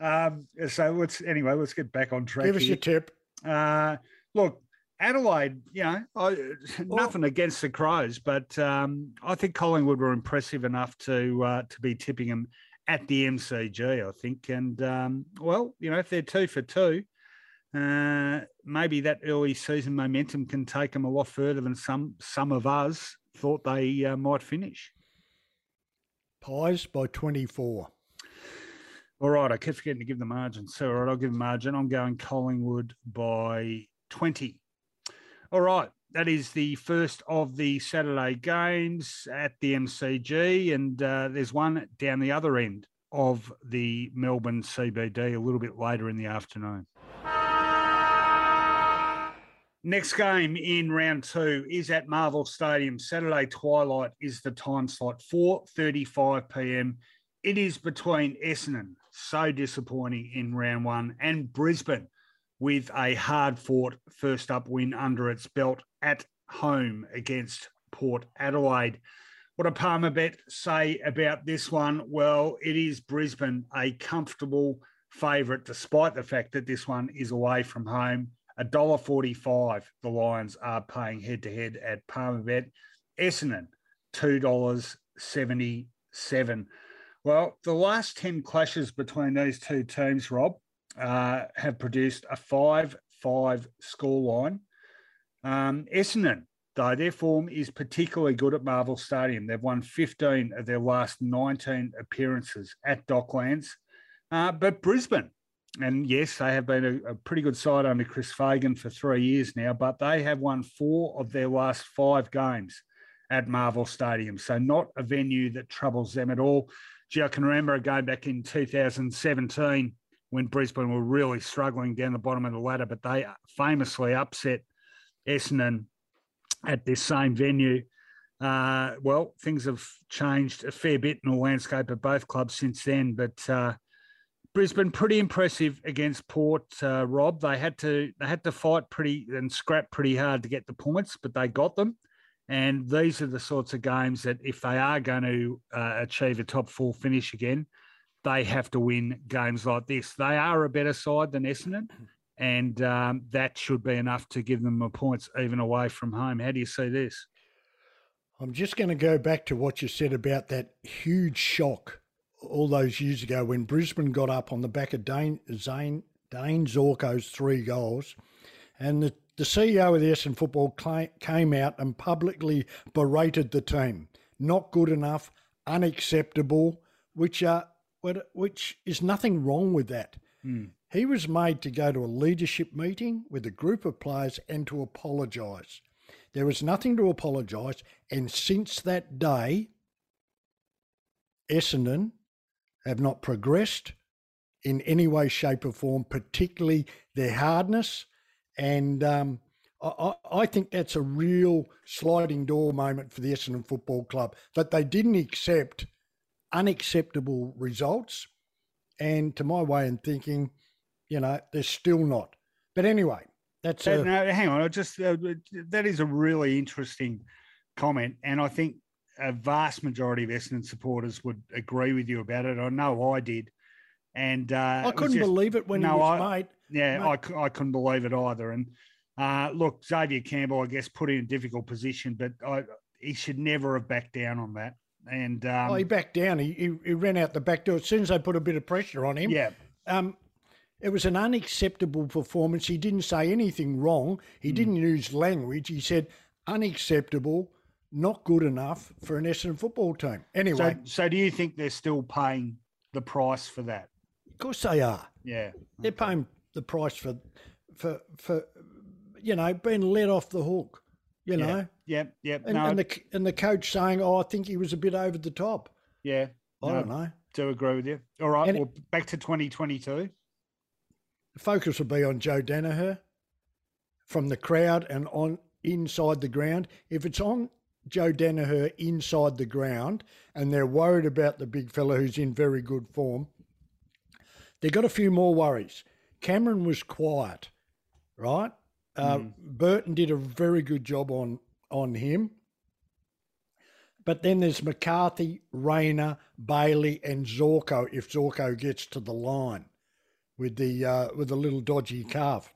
Um, so let's, anyway, let's get back on track. Give us here. your tip. Uh, look, Adelaide, you know, I, nothing well, against the Crows, but um, I think Collingwood were impressive enough to uh, to be tipping them at the MCG, I think. And, um, well, you know, if they're two for two, uh, maybe that early season momentum can take them a lot further than some some of us thought they uh, might finish. Pies by 24. All right, I kept forgetting to give the margin. So, all right, I'll give the margin. I'm going Collingwood by 20. All right, that is the first of the Saturday games at the MCG, and uh, there's one down the other end of the Melbourne CBD a little bit later in the afternoon. Next game in round two is at Marvel Stadium. Saturday twilight is the time slot, 4.35 p.m. It is between Essendon, so disappointing in round one, and Brisbane with a hard fought first up win under its belt at home against Port Adelaide. What a Palmerbet say about this one? Well, it is Brisbane a comfortable favourite, despite the fact that this one is away from home. $1.45 the Lions are paying head to head at Palmerbet. Essendon, $2.77. Well, the last 10 clashes between these two teams, Rob, uh, have produced a 5 5 scoreline. Um, Essendon, though, their form is particularly good at Marvel Stadium. They've won 15 of their last 19 appearances at Docklands. Uh, but Brisbane, and yes, they have been a, a, pretty good side under Chris Fagan for three years now, but they have won four of their last five games at Marvel Stadium. So, not a venue that troubles them at all. Gee, I can remember game back in 2017 when Brisbane were really struggling down the bottom of the ladder, but they famously upset Essendon at this same venue. Uh, well, things have changed a fair bit in the landscape of both clubs since then, but uh, Brisbane pretty impressive against Port. Uh, Rob, they had to they had to fight pretty and scrap pretty hard to get the points, but they got them. And these are the sorts of games that if they are going to uh, achieve a top four finish again, they have to win games like this. They are a better side than Essendon, and um, that should be enough to give them the points even away from home. How do you see this? I'm just going to go back to what you said about that huge shock all those years ago when Brisbane got up on the back of Dane, Zane, Dane Zorko's three goals. And the, the CEO of the Essendon Football came out and publicly berated the team. Not good enough, unacceptable, which, are, which is nothing wrong with that. Mm. He was made to go to a leadership meeting with a group of players and to apologise. There was nothing to apologise. And since that day, Essendon have not progressed in any way, shape, or form, particularly their hardness. And um, I, I, think that's a real sliding door moment for the Essendon Football Club that they didn't accept unacceptable results. And to my way of thinking, you know, they're still not. But anyway, that's a, no, hang on. I just uh, that is a really interesting comment, and I think a vast majority of Essendon supporters would agree with you about it. I know I did, and uh, I couldn't just, believe it when no, he was I, made. Yeah, mate. I, I couldn't believe it either. And uh, look, Xavier Campbell, I guess, put in a difficult position, but I, he should never have backed down on that. And um, oh, he backed down. He, he, he ran out the back door as soon as they put a bit of pressure on him. Yeah. Um, it was an unacceptable performance. He didn't say anything wrong. He mm. didn't use language. He said unacceptable, not good enough for an Essendon football team. Anyway. So, so do you think they're still paying the price for that? Of course they are. Yeah. They're okay. paying the price for, for, for, you know, being let off the hook, you know? Yeah, yeah. And, no. and, the, and the coach saying, oh, I think he was a bit over the top. Yeah. I no, don't know. Do agree with you. All right. And well, back to 2022. The focus will be on Joe Daniher from the crowd and on inside the ground. If it's on Joe Daniher inside the ground and they're worried about the big fella who's in very good form, they've got a few more worries. Cameron was quiet, right? Uh, mm. Burton did a very good job on on him. But then there's McCarthy, Rayner, Bailey, and Zorko if Zorko gets to the line with the uh, with the little dodgy calf.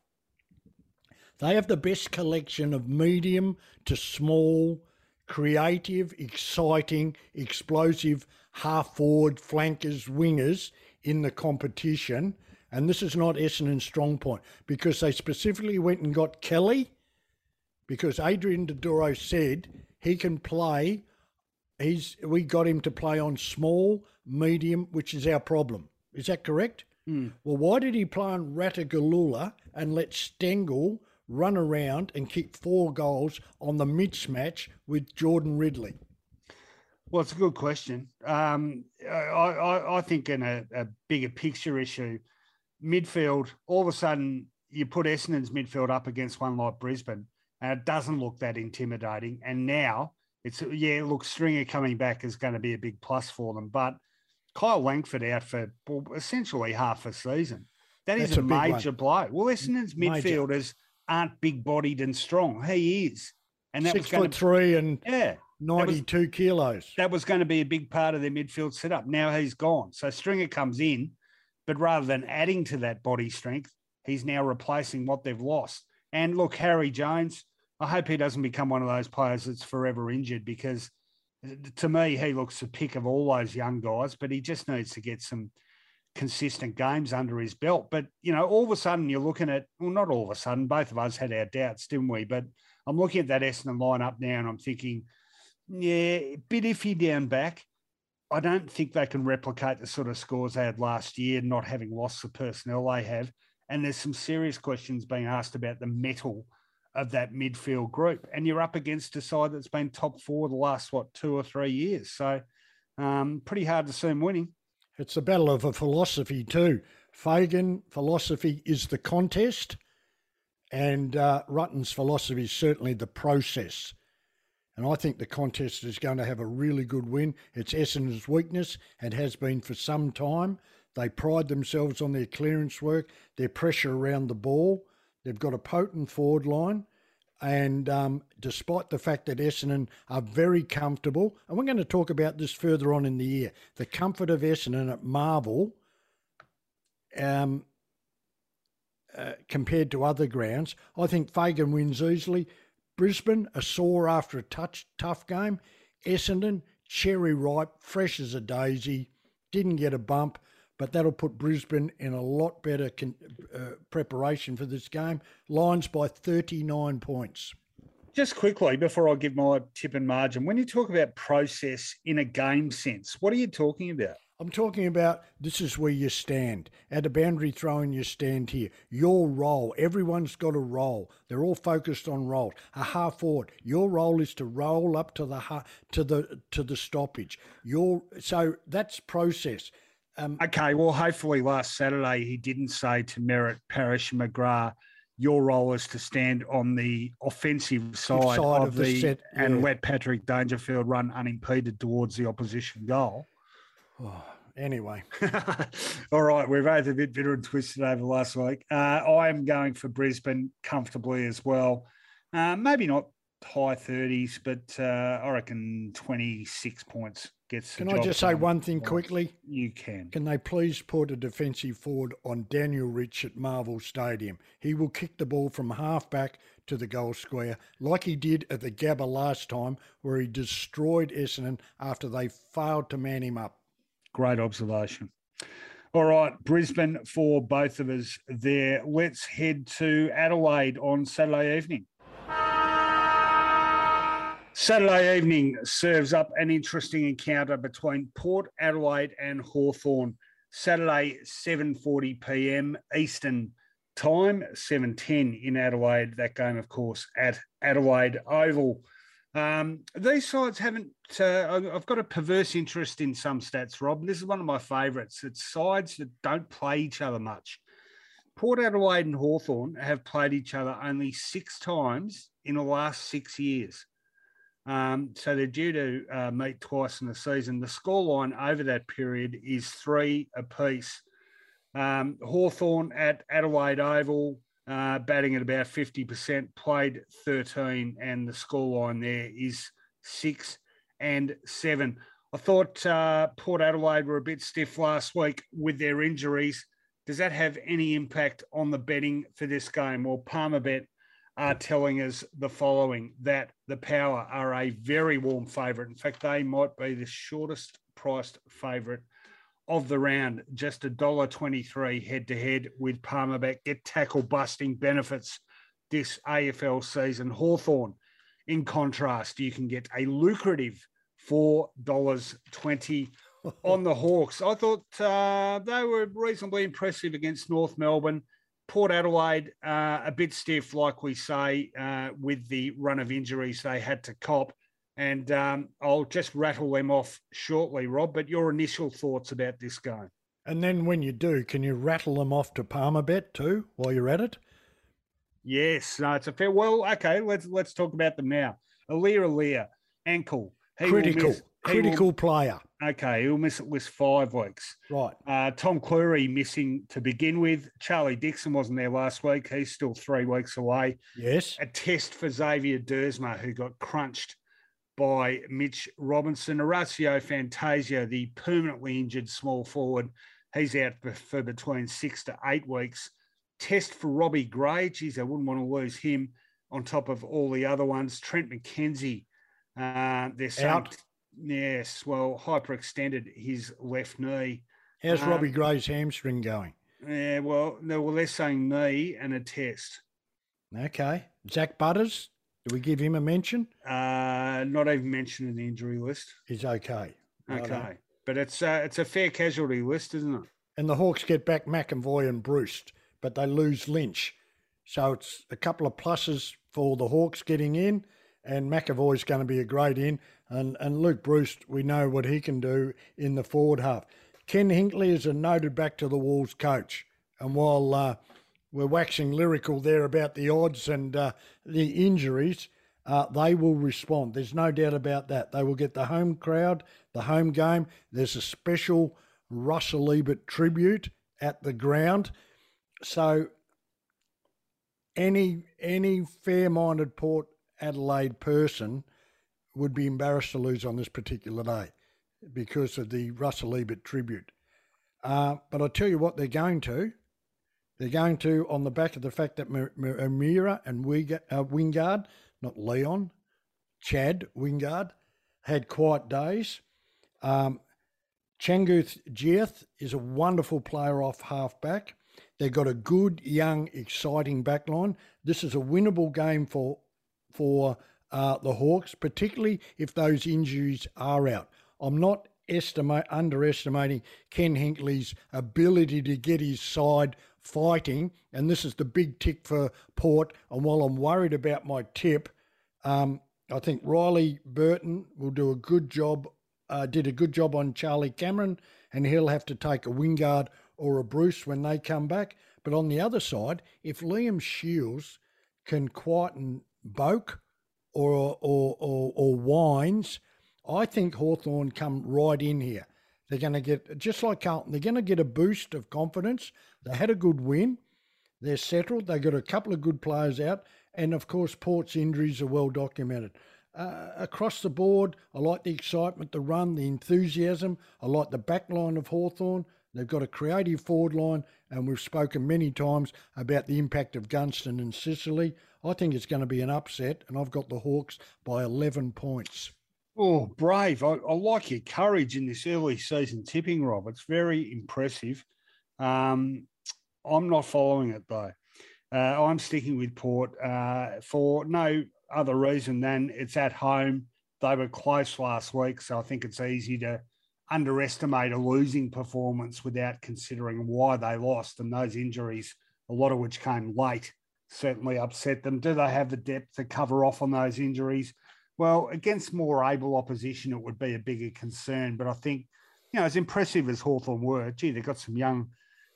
They have the best collection of medium to small, creative, exciting, explosive half forward flankers, wingers in the competition. And this is not Essendon's strong point because they specifically went and got Kelly because Adrian Dodoro said he can play. He's we got him to play on small, medium, which is our problem. Is that correct? Mm. Well, why did he play on Ratugolea and let Stengel run around and kick four goals on the mismatch with Jordan Ridley? Well, it's a good question. Um, I, I, I, think in a, a, bigger picture issue, midfield, all of a sudden you put Essendon's midfield up against one like Brisbane, and it doesn't look that intimidating. And now it's, yeah, look, Stringer coming back is going to be a big plus for them. But – Kyle Langford out for essentially half a season. That is That's a, a major blow. Well, Essendon's midfielders aren't big bodied and strong. He is. And that Six was foot to, three and yeah, 92 that was, kilos. That was going to be a big part of their midfield setup. Now he's gone. So Stringer comes in, but rather than adding to that body strength, he's now replacing what they've lost. And look, Harry Jones, I hope he doesn't become one of those players that's forever injured because uh, to me, he looks the pick of all those young guys, but he just needs to get some consistent games under his belt. But, you know, all of a sudden you're looking at, well, not all of a sudden, both of us had our doubts, didn't we? But I'm looking at that Essendon lineup now and I'm thinking, yeah, bit iffy down back. I don't think they can replicate the sort of scores they had last year, not having lost the personnel they have. And there's some serious questions being asked about the metal of that midfield group. And you're up against a side that's been top four the last, what, two or three years. So um, pretty hard to see them winning. It's a battle of a philosophy, too. Fagan philosophy is the contest, and uh, Rutten's philosophy is certainly the process. And I think the contest is going to have a really good win. It's Essendon's weakness. It has been for some time. They pride themselves on their clearance work, their pressure around the ball. They've got a potent forward line. And um, despite the fact that Essendon are very comfortable, and we're going to talk about this further on in the year, the comfort of Essendon at Marvel um, uh, compared to other grounds, I think Fagan wins easily. Brisbane, a sore after a touch, tough game. Essendon, cherry ripe, fresh as a daisy, didn't get a bump but that'll put Brisbane in a lot better con- uh, preparation for this game. Lions by 39 points. Just quickly, before I give my tip and margin, when you talk about process in a game sense, what are you talking about? I'm talking about this is where you stand. At a boundary throwing, you stand here. Your role. Everyone's got a role. They're all focused on roles. A half forward. Your role is to roll up to the to the to the stoppage. Your so that's process. Um, okay, well, hopefully last Saturday he didn't say to Merrett, Parish, McGrath, your role is to stand on the offensive side, side of, of, the, the set, yeah. and let Patrick Dangerfield run unimpeded towards the opposition goal. Oh, anyway. All right, we're both a bit bitter and twisted over last week. Uh, I am going for Brisbane comfortably as well. Uh, maybe not high 30s, but uh, I reckon 26 points gets. Can I just say one thing quickly? You can. Can they please put a defensive forward on Daniel Rich at Marvel Stadium? He will kick the ball from half back to the goal square, like he did at the Gabba last time, where he destroyed Essendon after they failed to man him up. Great observation. All right, Brisbane for both of us there. Let's head to Adelaide on Saturday evening. Saturday evening serves up an interesting encounter between Port Adelaide and Hawthorn. Saturday, 7:40 p.m. Eastern Time, 7:10 in Adelaide. That game, of course, at Adelaide Oval. Um, these sides haven't. Uh, I've got a perverse interest in some stats, Rob. This is one of my favourites. It's sides that don't play each other much. Port Adelaide and Hawthorn have played each other only six times in the last six years. Um, so they're due to uh, meet twice in the season. The scoreline over that period is three apiece. Um, Hawthorn at Adelaide Oval, uh, batting at about 50%, played 13, and the scoreline there is six and seven. I thought uh, Port Adelaide were a bit stiff last week with their injuries. Does that have any impact on the betting for this game? Well, Palmerbet are telling us the following that the Power are a very warm favourite. In fact, they might be the shortest priced favourite of the round, just a dollar twenty-three head to head with Palmerbet. Get tackle busting benefits this AFL season. Hawthorn, in contrast, you can get a lucrative four dollars twenty on the Hawks. I thought uh, they were reasonably impressive against North Melbourne. Port Adelaide, uh, a bit stiff, like we say, uh, with the run of injuries they had to cop. And um, I'll just rattle them off shortly, Rob. But your initial thoughts about this game? And then when you do, can you rattle them off to Palmerbet too while you're at it? Yes, no, it's a fair. Well, okay, let's let's talk about them now. Aliir Aliir, ankle. He Critical. Critical will, player. Okay, he'll miss at least five weeks. Right. Uh, Tom Clurey missing to begin with. Charlie Dixon wasn't there last week. He's still three weeks away. Yes. A test for Xavier Duursma, who got crunched by Mitch Robinson. Orazio Fantasia, the permanently injured small forward, he's out for between six to eight weeks. Test for Robbie Gray. Geez, I wouldn't want to lose him on top of all the other ones. Trent McKenzie. Uh, they're saying out. Yes, well, hyperextended his left knee. How's um, Robbie Gray's hamstring going? Yeah, well, no, well, they're saying knee and a test. Okay, Zak Butters. Do we give him a mention? Uh, not even mentioned in the injury list. He's okay. Okay, but it's uh, it's a fair casualty list, isn't it? And the Hawks get back McEvoy and Breust, but they lose Lynch, so it's a couple of pluses for the Hawks getting in, and McEvoy's going to be a great in. And, and Luke Breust, we know what he can do in the forward half. Ken Hinkley is a noted back to the walls coach. And while uh, we're waxing lyrical there about the odds and uh, the injuries, uh, they will respond. There's no doubt about that. They will get the home crowd, the home game. There's a special Russell Ebert tribute at the ground. So any any fair-minded Port Adelaide person would be embarrassed to lose on this particular day because of the Russell Ebert tribute. Uh, but I tell you what, they're going to. They're going to on the back of the fact that O'Meara and uh, Wingard, not Leon, Chad Wingard, had quiet days. Um, Changkuoth Jiath is a wonderful player off halfback. They've got a good, young, exciting backline. This is a winnable game for for uh, the Hawks, particularly if those injuries are out. I'm not estimate underestimating Ken Hinkley's ability to get his side fighting, and this is the big tick for Port. And while I'm worried about my tip, um, I think Riley Burton will do a good job. Uh, did a good job on Charlie Cameron, and he'll have to take a Wingard or a Breust when they come back. But on the other side, if Liam Shields can quieten Boak or or or, or Wines, I think Hawthorn come right in here. They're going to get just like Carlton. They're going to get a boost of confidence. They had a good win. They're settled. They got a couple of good players out, and of course, Port's injuries are well documented. Uh, across the board, I like the excitement, the run, the enthusiasm. I like the back line of Hawthorn. They've got a creative forward line, and we've spoken many times about the impact of Gunston and Sicily. I think it's going to be an upset, and I've got the Hawks by 11 points. Oh, brave. I, I like your courage in this early season tipping, Rob. It's very impressive. Um, I'm not following it, though. Uh, I'm sticking with Port uh, for no other reason than it's at home. They were close last week, so I think it's easy to underestimate a losing performance without considering why they lost. And those injuries, a lot of which came late, certainly upset them. Do they have the depth to cover off on those injuries? Well, against more able opposition, it would be a bigger concern. But I think, you know, as impressive as Hawthorn were, gee, they've got some young,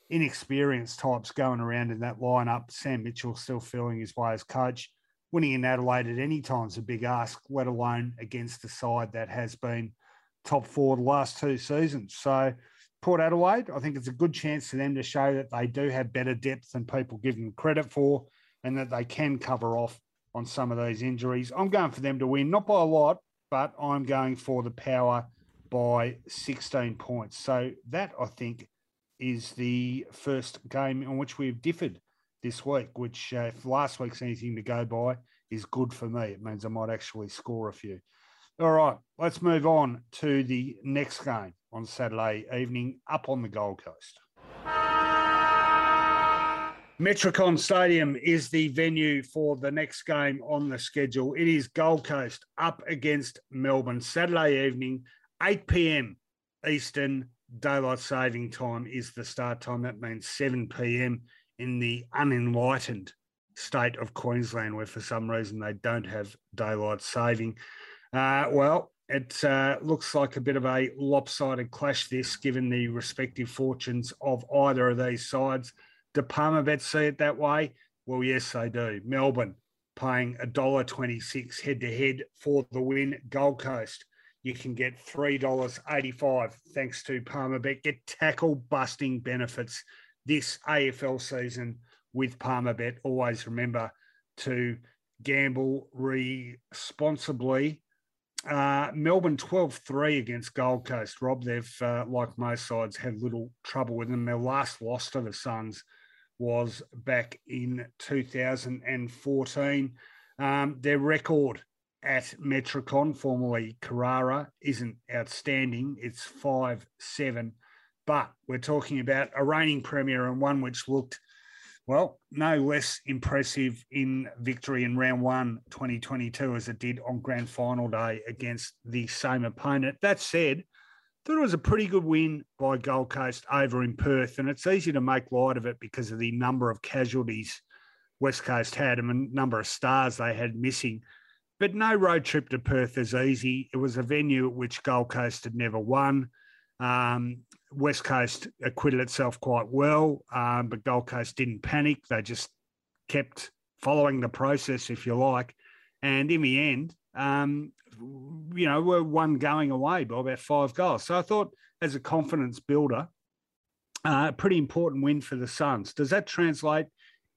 inexperienced types going around in that lineup. Sam Mitchell still feeling his way as coach. Winning in Adelaide at any time is a big ask, let alone against the side that has been – top four the last two seasons. So Port Adelaide, I think it's a good chance for them to show that they do have better depth than people give them credit for and that they can cover off on some of those injuries. I'm going for them to win, not by a lot, but I'm going for the power by 16 points. So that, I think, is the first game on which we've differed this week, which, uh, if last week's anything to go by, is good for me. It means I might actually score a few. All right, let's move on to the next game on Saturday evening up on the Gold Coast. Metricon Stadium is the venue for the next game on the schedule. It is Gold Coast up against Melbourne Saturday evening, 8 p.m. Eastern Daylight Saving Time is the start time. That means 7 p.m. in the unenlightened state of Queensland, where for some reason they don't have daylight saving. Uh, well, it uh, looks like a bit of a lopsided clash, this, given the respective fortunes of either of these sides. Do Palmerbet see it that way? Well, yes, they do. Melbourne paying $1.26 head to head for the win. Gold Coast, you can get $3.85 thanks to Palmerbet. Get tackle busting benefits this AFL season with Palmerbet. Always remember to gamble responsibly uh, Melbourne 12 3 against Gold Coast. Rob, they've, uh, like most sides, had little trouble with them. Their last loss to the Suns was back in 2014. Um, their record at Metricon, formerly Carrara, isn't outstanding. It's 5 7. But we're talking about a reigning premier and one which looked well, no less impressive in victory in round one 2022 as it did on grand final day against the same opponent. That said, thought it was a pretty good win by Gold Coast over in Perth, and it's easy to make light of it because of the number of casualties West Coast had and the number of stars they had missing. But no road trip to Perth is easy. It was a venue at which Gold Coast had never won. Um, West Coast acquitted itself quite well, um, but Gold Coast didn't panic. They just kept following the process, if you like. And in the end, um, you know, we're one going away by about five goals. So I thought as a confidence builder. Uh, a pretty important win for the Suns. Does that translate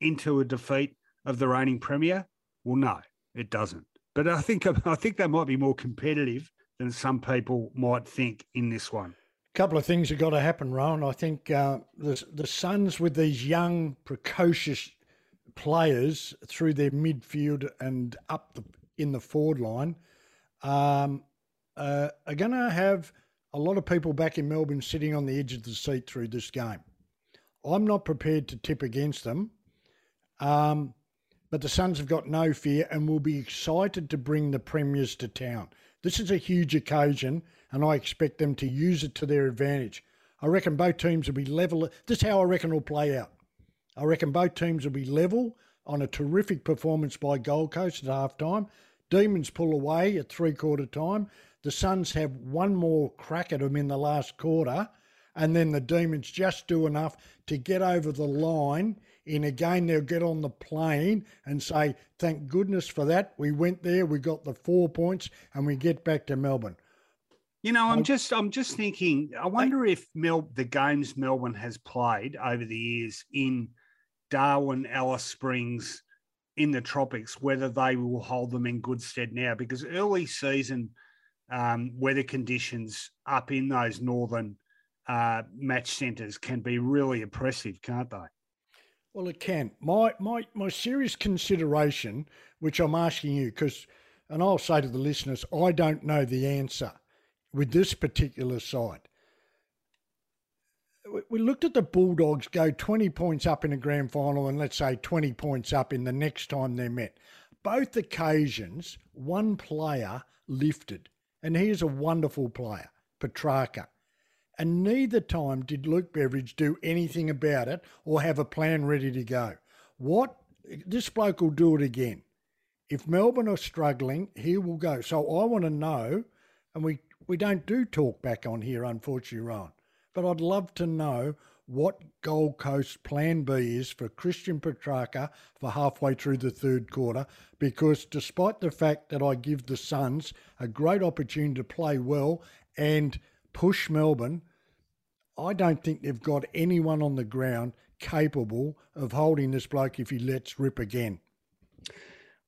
into a defeat of the reigning premier? Well, no, it doesn't. But I think I think they might be more competitive than some people might think in this one. A couple of things have got to happen, Rowan. I think uh, the the Suns with these young, precocious players through their midfield and up the, in the forward line um, uh, are going to have a lot of people back in Melbourne sitting on the edge of the seat through this game. I'm not prepared to tip against them, um, but the Suns have got no fear and will be excited to bring the premiers to town. This is a huge occasion, and I expect them to use it to their advantage. I reckon both teams will be level. This is how I reckon it'll play out. I reckon both teams will be level on a terrific performance by Gold Coast at half time. Demons pull away at three quarter time. The Suns have one more crack at them in the last quarter, and then the Demons just do enough to get over the line. In again, they'll get on the plane and say, "Thank goodness for that. We went there, we got the four points, and we get back to Melbourne." You know, I'm just I'm just thinking. I wonder if Mel the games Melbourne has played over the years in Darwin, Alice Springs, in the tropics, whether they will hold them in good stead now, because early season um, weather conditions up in those northern uh, match centres can be really oppressive, can't they? Well, it can. My my my serious consideration, which I'm asking you, because, and I'll say to the listeners, I don't know the answer with this particular side we looked at the Bulldogs go 20 points up in a grand final and let's say 20 points up in the next time they're met. Both occasions, one player lifted, and he is a wonderful player, Petracca. And neither time did Luke Beveridge do anything about it or have a plan ready to go. What this bloke will do it again. If Melbourne are struggling, he will go. So I want to know, and we, we don't do talk back on here, unfortunately, Ron but I'd love to know what Gold Coast plan B is for Christian Petracca for halfway through the third quarter because despite the fact that I give the Suns a great opportunity to play well and push Melbourne, I don't think they've got anyone on the ground capable of holding this bloke if he lets rip again.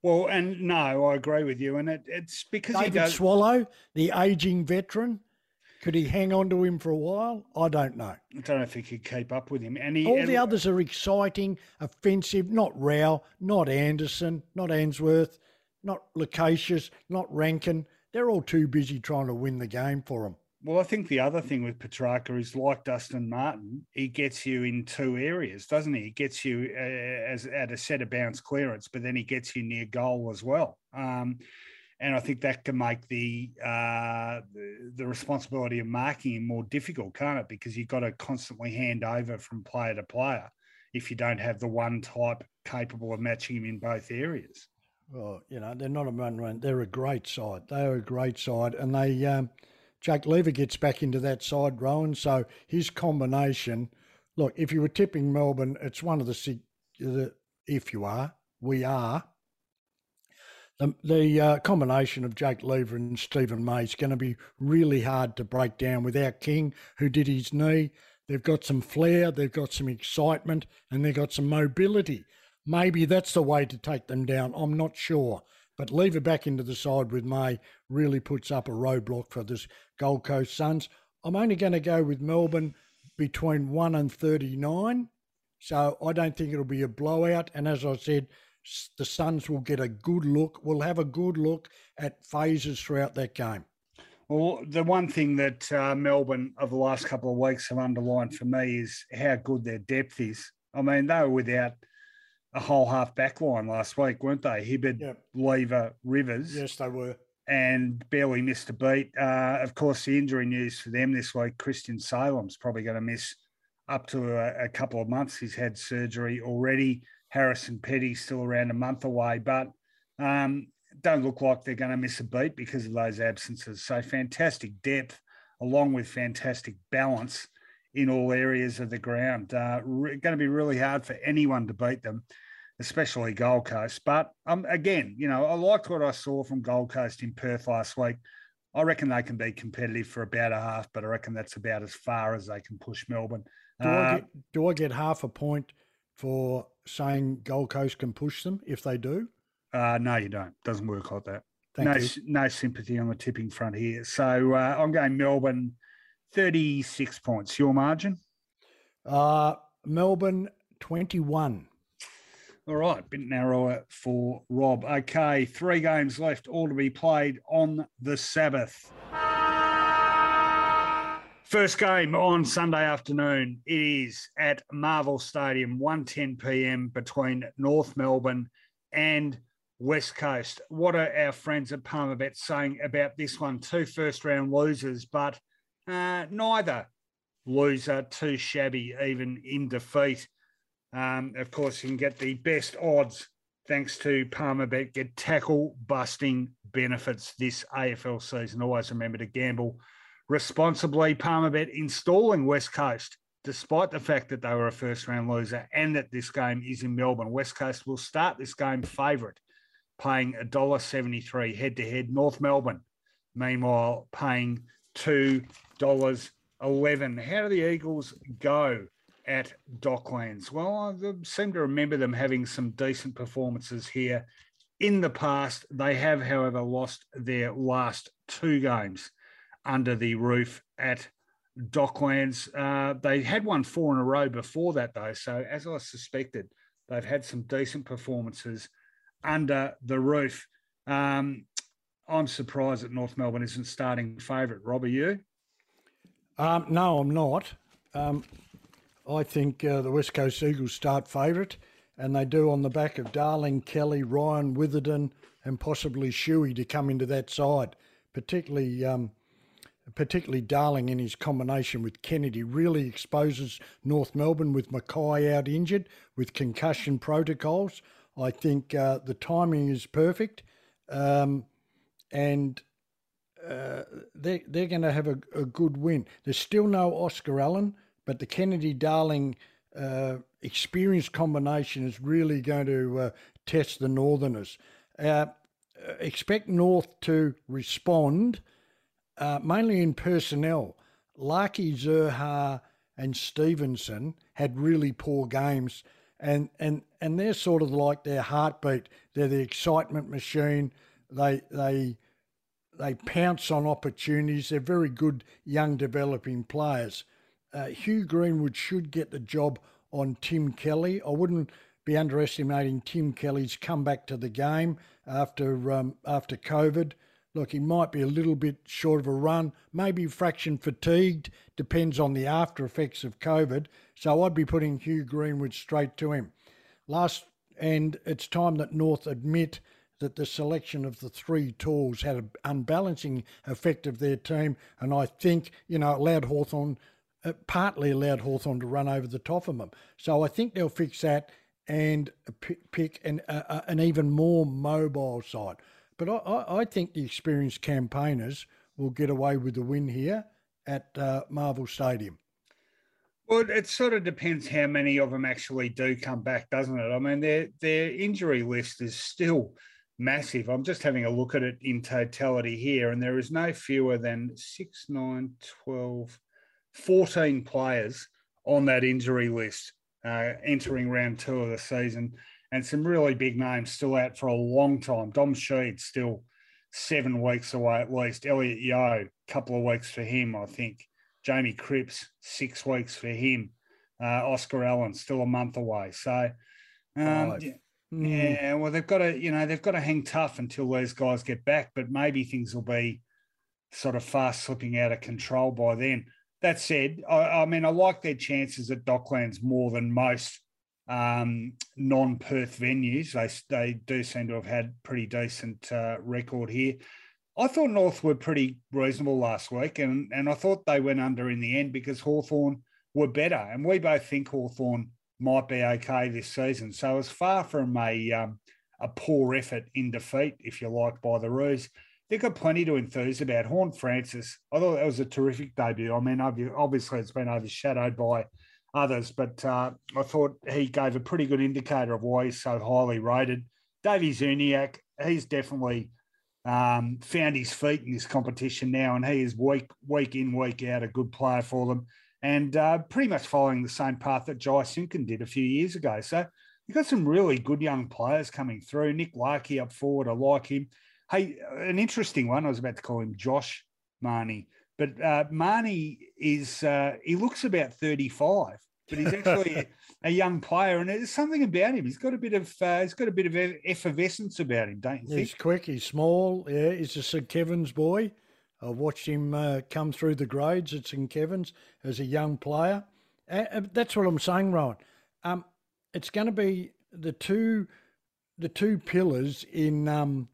Well, and no, I agree with you, and it, it's because David goes... Swallow, the aging veteran, could he hang on to him for a while? I don't know. I don't know if he could keep up with him. And he, all and... the others are exciting, offensive. Not Rowell, not Anderson, not Ainsworth, not Lukosius, not Rankin. They're all too busy trying to win the game for him. Well, I think the other thing with Petracca is like Dustin Martin, he gets you in two areas, doesn't he? He gets you uh, as at a set of bounce clearance, but then he gets you near goal as well. Um, and I think that can make the, uh, the, the responsibility of marking him more difficult, can't it? Because you've got to constantly hand over from player to player if you don't have the one type capable of matching him in both areas. Well, you know they're not a run run; they're a great side. They are a great side, and they um, Jake Lever gets back into that side, Rowan. So his combination. Look, if you were tipping Melbourne, it's one of the if you are, we are the, the uh, combination of Jake Lever and Steven May is going to be really hard to break down without King, who did his knee. They've got some flair, they've got some excitement, and they've got some mobility. Maybe that's the way to take them down. I'm not sure. But Lever back into the side with May really puts up a roadblock for this Gold Coast Suns. I'm only going to go with Melbourne between 1 and 39. So I don't think it'll be a blowout. And as I said, the Suns will get a good look, We'll have a good look at phases throughout that game. Well, the one thing that uh, Melbourne of the last couple of weeks have underlined for me is how good their depth is. I mean, they were without a whole half back line last week, weren't they? Hibberd, yep. Lever, Rivers. Yes, they were. And barely missed a beat. Uh, of course, the injury news for them this week, Christian Salem's probably going to miss up to a, a couple of months. He's had surgery already. Harrison Petty still around a month away, but um, don't look like they're going to miss a beat because of those absences. So fantastic depth, along with fantastic balance in all areas of the ground. Uh, re- going to be really hard for anyone to beat them, especially Gold Coast. But um, again, you know, I liked what I saw from Gold Coast in Perth last week. I reckon they can be competitive for about a half, but I reckon that's about as far as they can push Melbourne. Do, uh, I, get, do I get half a point for saying Gold Coast can push them if they do? Uh, no, you don't. Doesn't work like that. Thank no, you. no sympathy on the tipping front here. So uh, I'm going Melbourne, 36 points. Your margin? Uh, Melbourne, 21. All right, bit narrower for Rob. Okay, three games left, all to be played on the Sabbath. First game on Sunday afternoon. It is at Marvel Stadium, 1.10 p.m. between North Melbourne and West Coast. What are our friends at Palmerbet saying about this one? Two first round losers, but uh, neither loser too shabby, even in defeat. Um, of course, you can get the best odds thanks to Palmerbet. Get tackle busting benefits this AFL season. Always remember to gamble responsibly. Palmerbet installing West Coast, despite the fact that they were a first round loser and that this game is in Melbourne. West Coast will start this game favourite, paying $1.73 head to head. North Melbourne, meanwhile, paying $2.11. How do the Eagles go? at Docklands? Well, I seem to remember them having some decent performances here in the past. They have, however, lost their last two games under the roof at Docklands. Uh, they had won four in a row before that, though. So, as I suspected, they've had some decent performances under the roof. Um, I'm surprised that North Melbourne isn't starting favourite. Rob, are you? Um, no, I'm not. Um, I think uh, the West Coast Eagles start favourite, and they do on the back of Darling, Kelly, Ryan, Witherden, and possibly Shuey to come into that side. Particularly, um, particularly Darling in his combination with Kennedy really exposes North Melbourne with McKay out injured with concussion protocols. I think uh, the timing is perfect, um, and uh, they they're going to have a, a good win. There's still no Oscar Allen but the Kennedy Darling uh, experience combination is really going to uh, test the Northerners. Uh, expect North to respond uh, mainly in personnel. Larkey, Zurhaar, and Stevenson had really poor games, and, and, and they're sort of like their heartbeat. They're the excitement machine. They they they pounce on opportunities. They're very good young developing players uh, Hugh Greenwood should get the job on Tim Kelly. I wouldn't be underestimating Tim Kelly's comeback to the game after um, after COVID. Look, he might be a little bit short of a run, maybe fraction fatigued, depends on the after effects of COVID. So I'd be putting Hugh Greenwood straight to him. Last, and it's time that North admit that the selection of the three tools had an unbalancing effect of their team, and I think you know allowed Hawthorn partly allowed Hawthorn to run over the top of them. So I think they'll fix that and pick an, uh, an even more mobile side. But I, I, think the experienced campaigners will get away with the win here at uh, Marvel Stadium. Well, it sort of depends how many of them actually do come back, doesn't it? I mean, their their injury list is still massive. I'm just having a look at it in totality here, and there is no fewer than 6, 9, 12, 14 players on that injury list uh, entering round two of the season, and some really big names still out for a long time. Dom Sheed still seven weeks away at least. Elliot Yeo, a couple of weeks for him, I think. Jamie Cripps, six weeks for him. Uh, Oscar Allen, still a month away. So, um, yeah, mm. yeah, well, they've got to, you know, they've got to hang tough until those guys get back. But maybe things will be sort of fast slipping out of control by then. That said, I, I mean, I like their chances at Docklands more than most um, non-Perth venues. They they do seem to have had pretty decent uh, record here. I thought North were pretty reasonable last week, and and I thought they went under in the end because Hawthorn were better, and we both think Hawthorn might be okay this season. So it's far from a um, a poor effort in defeat, if you like, by the Roos they've got plenty to enthuse about. Horne-Francis, I thought that was a terrific debut. I mean, obviously it's been overshadowed by others, but uh, I thought he gave a pretty good indicator of why he's so highly rated. Davies-Uniacke, he's definitely um, found his feet in this competition now, and he is week week in week out a good player for them, and uh, pretty much following the same path that Jy Simpkin did a few years ago. So you've got some really good young players coming through. Nick Larkey up forward, I like him. Hey, an interesting one. I was about to call him Josh Mahoney, but uh, Mahoney is uh, he looks about thirty five, but he's actually a young player, and there's something about him. He's got a bit of uh, he's got a bit of effervescence about him, don't you think? He's quick. He's small. Yeah, he's a St Kevin's boy. I've watched him uh, come through the grades at St Kevin's as a young player. Uh, that's what I'm saying, Ryan. Um, it's going to be the two the two pillars in um,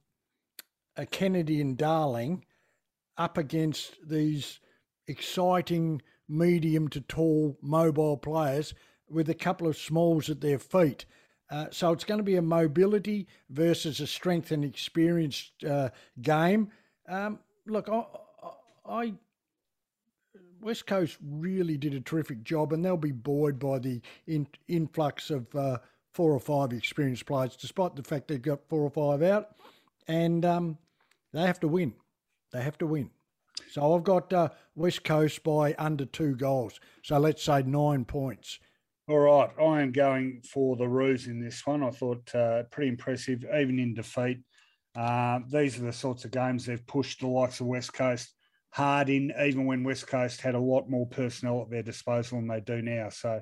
a Kennedy and Darling up against these exciting medium to tall mobile players with a couple of smalls at their feet. Uh, so it's going to be a mobility versus a strength and experience uh, game. Um, look, I, I, West Coast really did a terrific job, and they'll be buoyed by the in, influx of uh, four or five experienced players, despite the fact they've got four or five out, and um, they have to win. They have to win. So I've got uh, West Coast by under two goals. So let's say nine points. All right, I am going for the Roos in this one. I thought uh, pretty impressive, even in defeat. Uh, these are the sorts of games they've pushed the likes of West Coast hard in, even when West Coast had a lot more personnel at their disposal than they do now. So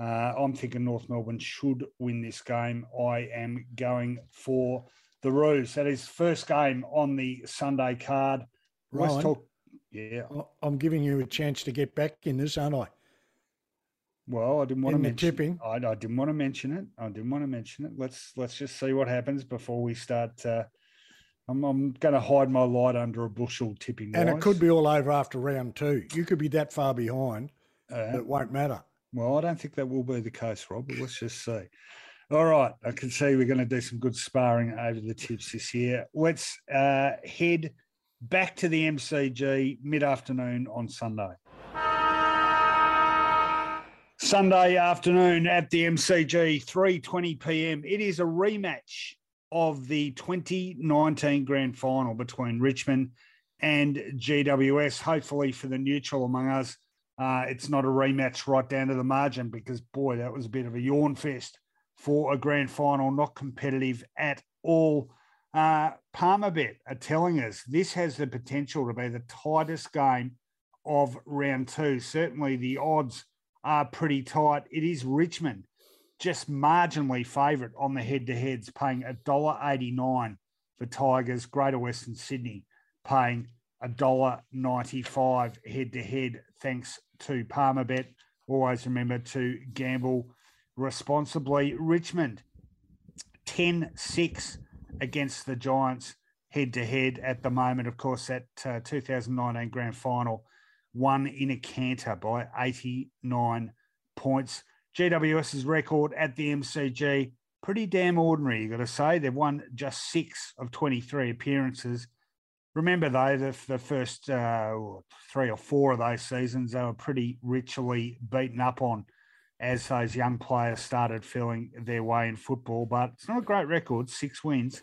uh, I'm thinking North Melbourne should win this game. I am going for the Roos. That is first game on the Sunday card. Ryan, talk, yeah. I'm giving you a chance to get back in this, aren't I? Well, I didn't want in to mention. tipping. I, I, didn't want to mention it. I didn't want to mention it. Let's let's just see what happens before we start. Uh, I'm I'm going to hide my light under a bushel tipping. And it could be all over after round two. You could be that far behind. Uh, it won't matter. Well, I don't think that will be the case, Rob. But let's just see. All right, I can see we're going to do some good sparring over the tips this year. Let's uh, head back to the MCG mid afternoon on Sunday. Sunday afternoon at the MCG, 3:20 p.m. It is a rematch of the 2019 grand final between Richmond and GWS. Hopefully for the neutral among us, uh, it's not a rematch right down to the margin because boy, that was a bit of a yawn fest for a grand final, not competitive at all. Uh, Palmerbet are telling us this has the potential to be the tightest game of round two. Certainly the odds are pretty tight. It is Richmond, just marginally favourite on the head to heads, paying $1.89 for Tigers. Greater Western Sydney paying $1.95 head to head, thanks to Palmerbet. Always remember to gamble responsibly. Richmond 10 6 against the Giants head to head at the moment. Of course, that uh, 2019 grand final won in a canter by 89 points. GWS's record at the MCG, pretty damn ordinary, you've got to say. They've won just six of 23 appearances. Remember, though, the, the first uh, three or four of those seasons, they were pretty richly beaten up on as those young players started feeling their way in football. But it's not a great record, six wins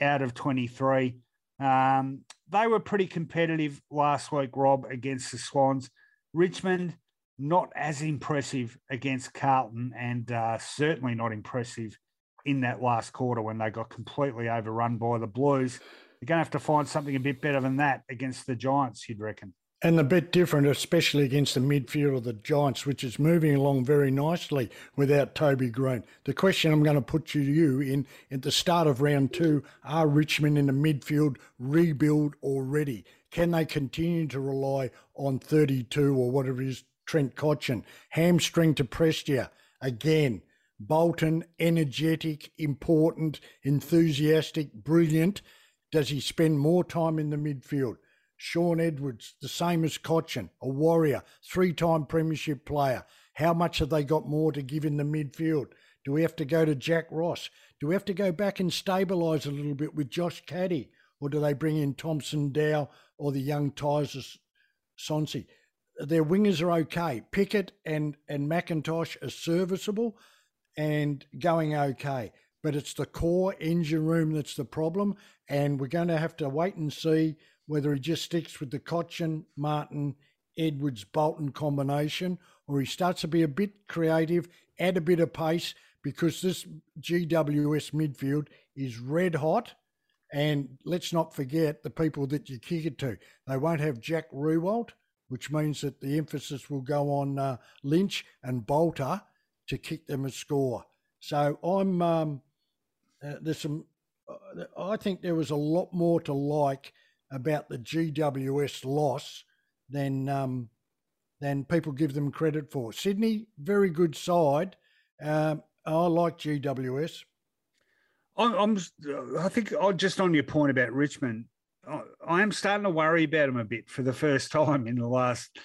out of 23. Um, they were pretty competitive last week, Rob, against the Swans. Richmond, not as impressive against Carlton, and uh, certainly not impressive in that last quarter when they got completely overrun by the Blues. They're going to have to find something a bit better than that against the Giants, you'd reckon and a bit different, especially against the midfield of the Giants, which is moving along very nicely without Toby Greene. The question I'm going to put to you in at the start of round two: Are Richmond in the midfield rebuild already? Can they continue to rely on 32 or whatever it is, Trent Cotchin? Hamstring to Prestia again. Bolton, energetic, important, enthusiastic, brilliant. Does he spend more time in the midfield? Shaun Edwards, the same as Cotchin, a warrior, three time premiership player. How much have they got more to give in the midfield? Do we have to go to Jack Ross? Do we have to go back and stabilise a little bit with Josh Caddy? Or do they bring in Thompson Dow or the young Tyler Sonsie? Their wingers are okay. Pickett and, and McIntosh are serviceable and going okay. but it's the core engine room that's the problem. And we're going to have to wait and see whether he just sticks with the Cotchin, Martin, Edwards, Bolton combination, or he starts to be a bit creative, add a bit of pace, because this GWS midfield is red hot. And let's not forget the people that you kick it to. They won't have Jack Riewoldt, which means that the emphasis will go on uh, Lynch and Balta to kick them a score. So I'm um, uh, there's some. Uh, I think there was a lot more to like about the GWS loss than um, than people give them credit for. Sydney, very good side. Um, I like GWS. I'm, I think oh, just on your point about Richmond, I am starting to worry about them a bit for the first time in the last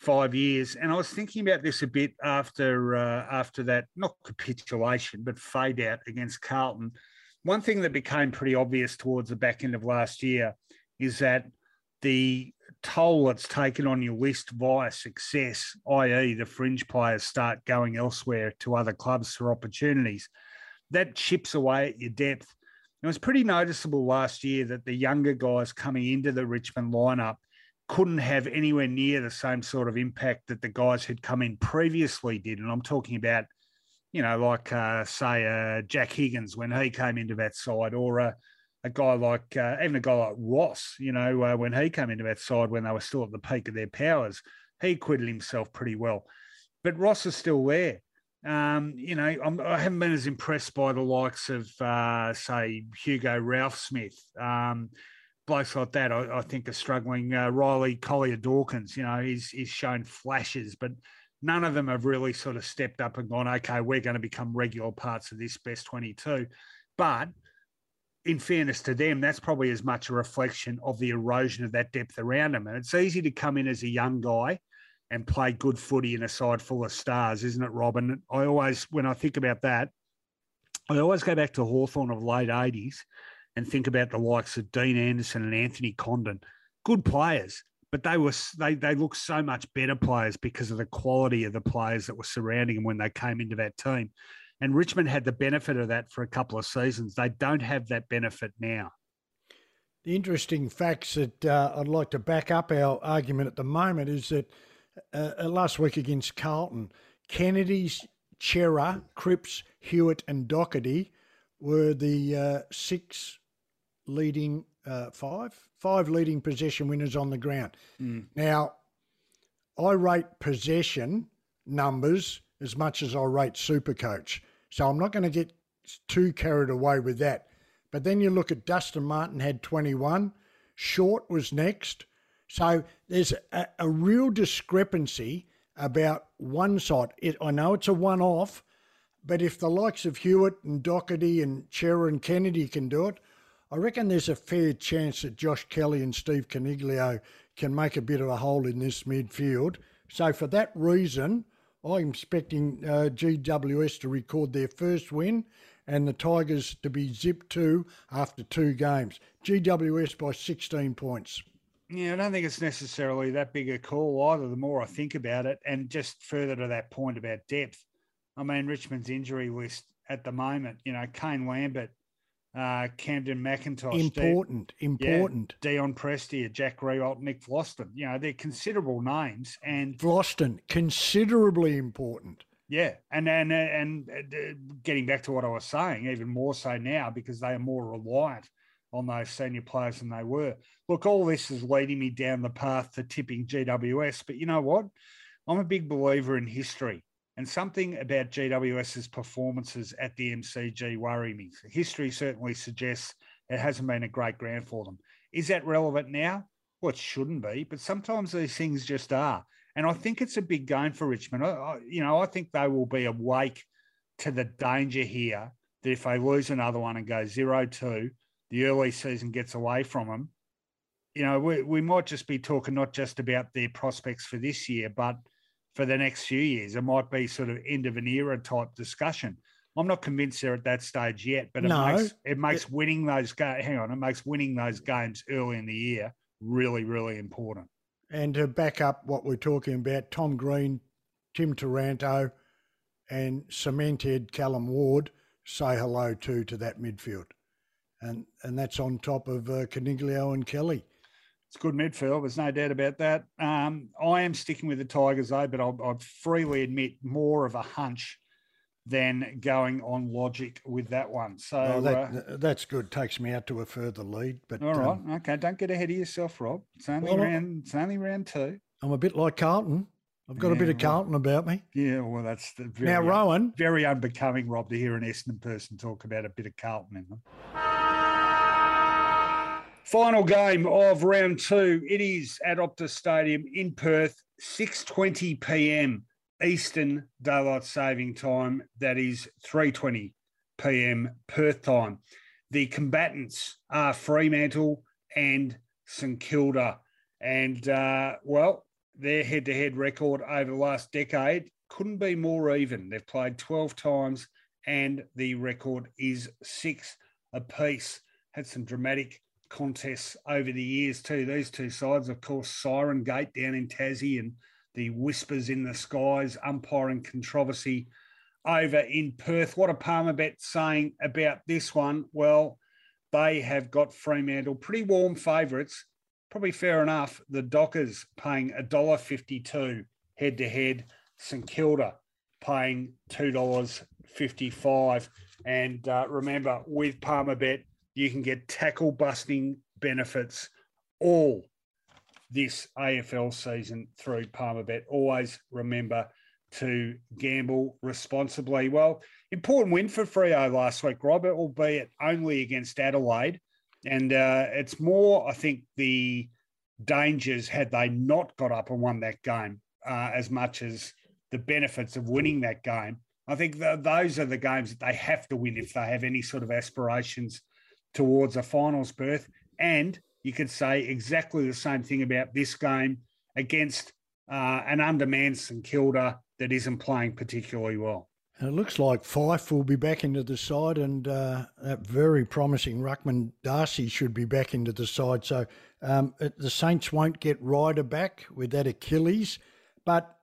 five years. And I was thinking about this a bit after uh, after that, not capitulation, but fade out against Carlton. One thing that became pretty obvious towards the back end of last year is that the toll that's taken on your list via success, i.e., the fringe players start going elsewhere to other clubs for opportunities, that chips away at your depth. It was pretty noticeable last year that the younger guys coming into the Richmond lineup couldn't have anywhere near the same sort of impact that the guys who'd come in previously did. And I'm talking about, you know, like, uh, say, uh, Jack Higgins when he came into that side, or a, a guy like, uh, even a guy like Ross, you know, uh, when he came into that side when they were still at the peak of their powers, he acquitted himself pretty well. But Ross is still there. Um, you know, I'm, I have not been as impressed by the likes of, uh, say, Hugo Ralphsmith. Um, blokes like that, I, I think, are struggling. Uh, Riley Collier Dawkins, you know, he's he's shown flashes, but none of them have really sort of stepped up and gone, okay, we're going to become regular parts of this best 22. But in fairness to them, that's probably as much a reflection of the erosion of that depth around them. And it's easy to come in as a young guy and play good footy in a side full of stars, isn't it, Robin? I always, when I think about that, I always go back to Hawthorn of late 80s and think about the likes of Dean Anderson and Anthony Condon, good players, but they were they they look so much better players because of the quality of the players that were surrounding them when they came into that team. And Richmond had the benefit of that for a couple of seasons. They don't have that benefit now. The interesting facts that uh, I'd like to back up our argument at the moment is that uh, uh last week against Carlton, Kennedy's, Cerra, Cripps, Hewett, and Docherty were the uh, six leading uh, five, five leading possession winners on the ground. Mm. Now, I rate possession numbers as much as I rate super coach. So I'm not going to get too carried away with that. But then you look at Dustin Martin had 21, Short was next. So there's a, a real discrepancy about one side. It, I know it's a one off, but if the likes of Hewett and Docherty and Cerra and Kennedy can do it, I reckon there's a fair chance that Josh Kelly and Steve Coniglio can make a bit of a hole in this midfield. So for that reason, I'm expecting uh, GWS to record their first win and the Tigers to be zipped two after two games. GWS by 16 points. Yeah, I don't think it's necessarily that big a call either. The more I think about it, and just further to that point about depth, I mean Richmond's injury list at the moment. You know, Kane Lambert uh, Kamdyn McIntosh. Important, De- important. Yeah, Dion Prestia, Jack Riewoldt, Nick Vlastuin. You know, they're considerable names. And Vlastuin, considerably important. Yeah, and and and uh, getting back to what I was saying, even more so now because they are more reliant on those senior players than they were. Look, all this is leading me down the path to tipping GWS, but you know what? I'm a big believer in history. And something about GWS's performances at the MCG worry me. History certainly suggests it hasn't been a great ground for them. Is that relevant now? Well, it shouldn't be, but sometimes these things just are. And I think it's a big game for Richmond. I, you know, I think they will be awake to the danger here that if they lose another one and go 0 2, the early season gets away from them. You know, we, we might just be talking not just about their prospects for this year, but for the next few years. It might be sort of end of an era type discussion. I'm not convinced they're at that stage yet, but it no, makes it makes it, winning those games. Hang on, it makes winning those games early in the year really, really important. And to back up what we're talking about, Tom Green, Tim Taranto, and cemented Callan Ward say hello to to that midfield, and and that's on top of uh, Coniglio and Kelly. It's good midfield. There's no doubt about that. Um, I am sticking with the Tigers though, but I'll, I'll freely admit more of a hunch than going on logic with that one. So that, uh, that's good. Takes me out to a further lead. But all right, um, okay. Don't get ahead of yourself, Rob. It's only well, round. It's only round two. I'm a bit like Carlton. I've got yeah, a bit of Carlton well, about me. Yeah, well, that's the very, now Rowan. Very unbecoming, Rob, to hear an Essendon person talk about a bit of Carlton in them. Final game of round two. It is at Optus Stadium in Perth, 6:20 p.m. Eastern Daylight Saving Time. That is 3:20 p.m. Perth time. The combatants are Fremantle and St Kilda, and uh, well, their head-to-head record over the last decade couldn't be more even. They've played 12 times, and the record is six apiece. Had some dramatic contests over the years too. These two sides, of course, Siren Gate down in Tassie and the whispers in the skies, umpiring controversy over in Perth. What are Palmerbet saying about this one? Well, they have got Fremantle pretty warm favourites. Probably fair enough. The Dockers paying $1.52 head to head. St Kilda paying $2.55. And uh, remember, with Palmerbet, you can get tackle busting benefits all this AFL season through Palmerbet. Always remember to gamble responsibly. Well, important win for Freo last week, Robert, albeit only against Adelaide. And uh, it's more, I think, the dangers had they not got up and won that game uh, as much as the benefits of winning that game. I think the, those are the games that they have to win if they have any sort of aspirations towards a finals berth. And you could say exactly the same thing about this game against uh, an undermanned St Kilda that isn't playing particularly well. It looks like Fyfe will be back into the side, and uh, that very promising Ruckman Darcy should be back into the side. So um, it, the Saints won't get Ryder back with that Achilles. But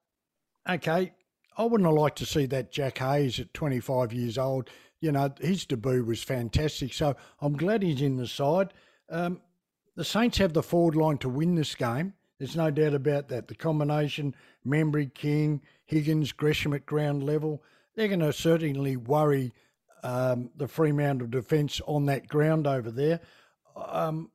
okay, I wouldn't have liked to see that Jack Hayes at 25 years old you know, his debut was fantastic. So I'm glad he's in the side. Um, the Saints have the forward line to win this game. There's no doubt about that. The combination, Membrey, King, Higgins, Gresham at ground level, they're going to certainly worry um, the Fremantle defence on that ground over there. Um,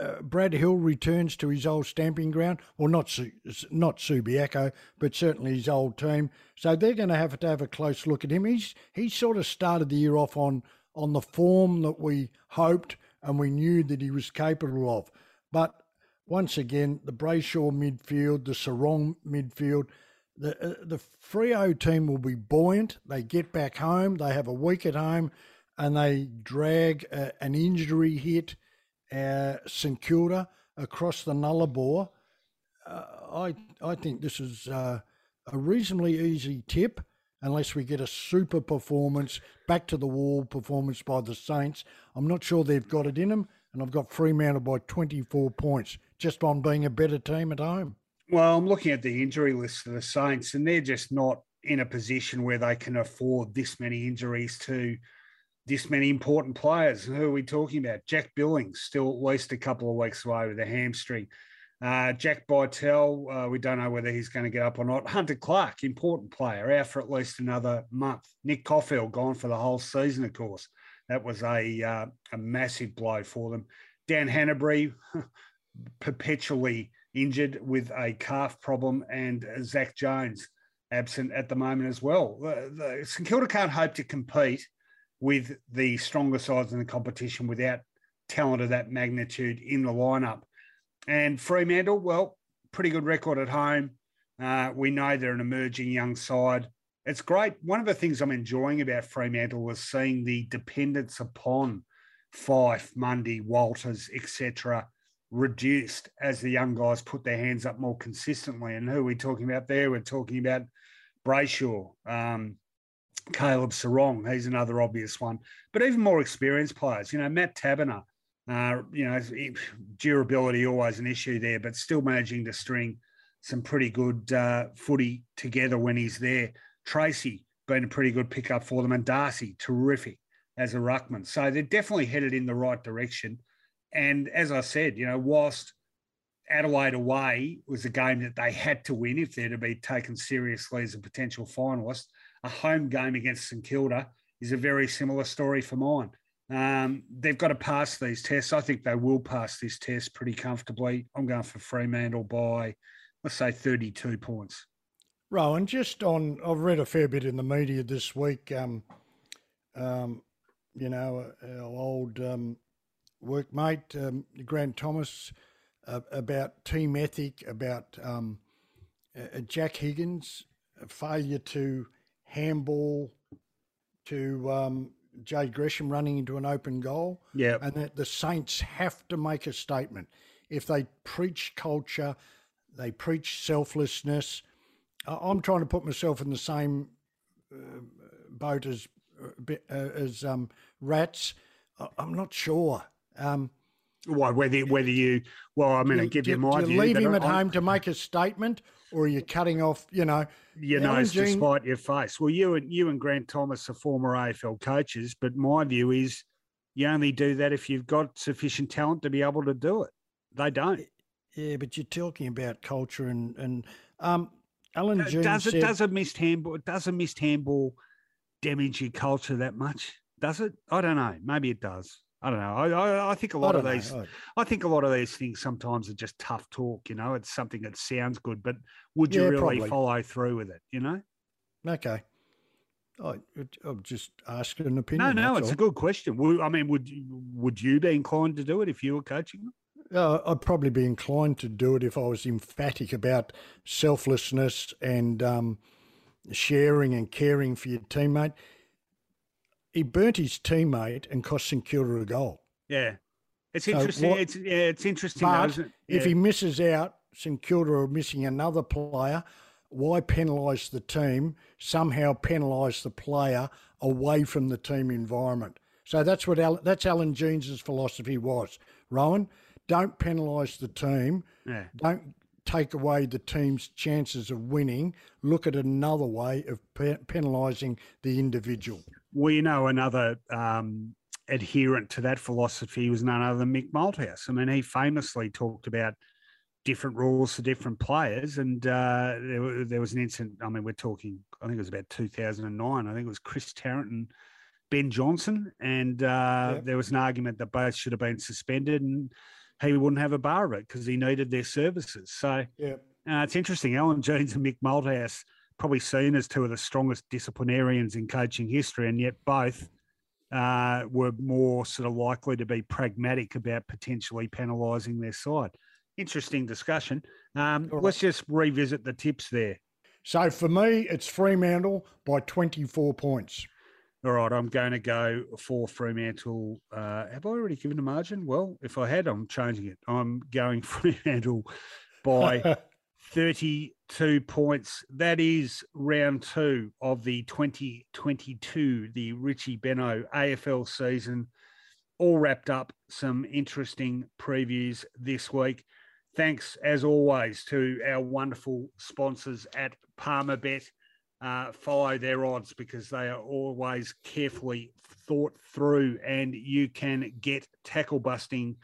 uh, Brad Hill returns to his old stamping ground. Well, not Su- not Subiaco, but certainly his old team. So they're going to have to have a close look at him. He's he sort of started the year off on on the form that we hoped and we knew that he was capable of. But once again, the Brayshaw midfield, the Serong midfield, the uh, the Freo team will be buoyant. They get back home. They have a week at home, and they drag uh, an injury hit uh, St Kilda across the Nullarbor. Uh, I I think this is uh, a reasonably easy tip, unless we get a super performance, back to the wall performance by the Saints. I'm not sure they've got it in them, and I've got Fremantle by 24 points just on being a better team at home. Well, I'm looking at the injury list for the Saints, and they're just not in a position where they can afford this many injuries to this many important players. Who are we talking about? Jack Billings, still at least a couple of weeks away with a hamstring. Uh, Jack Bytel, uh, we don't know whether he's going to get up or not. Hunter Clark, important player, out for at least another month. Nick Coffield gone for the whole season, of course. That was a uh, a massive blow for them. Dan Hannebery, perpetually injured with a calf problem, and Zach Jones absent at the moment as well. The, the, St Kilda can't hope to compete with the stronger sides in the competition without talent of that magnitude in the lineup. And Fremantle, well, pretty good record at home. Uh, we know they're an emerging young side. It's great. One of the things I'm enjoying about Fremantle was seeing the dependence upon Fyfe, Mundy, Walters, etc., reduced as the young guys put their hands up more consistently. And who are we talking about there? We're talking about Brayshaw, um, Caleb Serong, he's another obvious one. But even more experienced players, you know, Matt Taberner, uh, you know, durability always an issue there, but still managing to string some pretty good uh, footy together when he's there. Tracy been a pretty good pickup for them, and Darcy, terrific. as a ruckman. So they're definitely headed in the right direction. And as I said, you know, whilst Adelaide away was a game that they had to win if they're to be taken seriously as a potential finalist, a home game against St Kilda is a very similar story for mine. Um, they've got to pass these tests. I think they will pass this test pretty comfortably. I'm going for Fremantle by, let's say, 32 points. Rowan, just on, I've read a fair bit in the media this week. Um, um, you know, our old um, workmate, um, Grant Thomas, uh, about team ethic, about um, uh, Jack Higgins' failure to handball to um, Jade Gresham running into an open goal. Yeah. And that the Saints have to make a statement. If they preach culture, they preach selflessness. I'm trying to put myself in the same uh, boat as uh, uh, as um, rats. I'm not sure. Um, well, whether whether you well, I mean, I give do, you my do view. leave him at I, home to make a statement, or you're you cutting off? You know, your nose Jean... to spite your face. Well, you and you and Grant Thomas are former AFL coaches, but my view is you only do that if you've got sufficient talent to be able to do it. They don't. Yeah, but you're talking about culture and and um, Alan Jean does it said, does a missed handball does a missed handball damage your culture that much? Does it? I don't know. Maybe it does. I don't know. I, I, I think a lot of these, know. I think a lot of these things sometimes are just tough talk. You know, it's something that sounds good, but would you yeah, really probably. follow through with it? You know? Okay. I, I'm just asking an opinion. No, no, it's all. a good question. I mean, would would you be inclined to do it if you were coaching them? Uh, I'd probably be inclined to do it if I was emphatic about selflessness and um, sharing and caring for your teammate he burnt his teammate and cost St Kilda a goal. Yeah, it's interesting. what, it's yeah, it's interesting. But though, it? yeah. if he misses out, St Kilda are missing another player. Why penalise the team? Somehow penalise the player away from the team environment. So that's what Al, that's Alan Jeans's philosophy was. Rowan, don't penalise the team. Yeah. Don't take away the team's chances of winning. Look at another way of pe- penalising the individual we know another um, adherent to that philosophy was none other than Mick Malthouse. I mean, he famously talked about different rules for different players, and uh, there, there, was an incident. I mean, we're talking. I think it was about 2009. I think it was Chris Tarrant and Ben Johnson, and uh, yep. there was an argument that both should have been suspended, and he wouldn't have a bar of it because he needed their services. So yeah. uh, it's interesting. Alan Jones and Mick Malthouse probably seen as two of the strongest disciplinarians in coaching history, and yet both uh, were more sort of likely to be pragmatic about potentially penalising their side. Interesting discussion. Um, right. Let's just revisit the tips there. So for me, it's Fremantle by 24 points. All right, I'm going to go for Fremantle. Uh, have I already given a margin? Well, if I had, I'm changing it. I'm going Fremantle by 32 points. That is round two of the 2022, the Richie Benaud AFL season. All wrapped up. Some interesting previews this week. Thanks, as always, to our wonderful sponsors at Palmerbet. Uh, follow their odds because they are always carefully thought through, and you can get tackle busting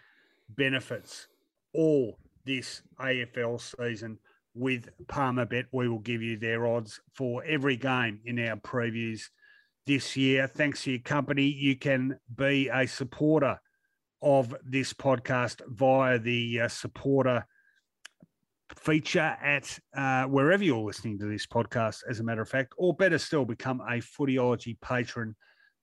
benefits all this AFL season with Palmerbet. We will give you their odds for every game in our previews this year. Thanks to your company. You can be a supporter of this podcast via the uh, supporter feature at uh, wherever you're listening to this podcast, as a matter of fact, or better still, become a Footyology patron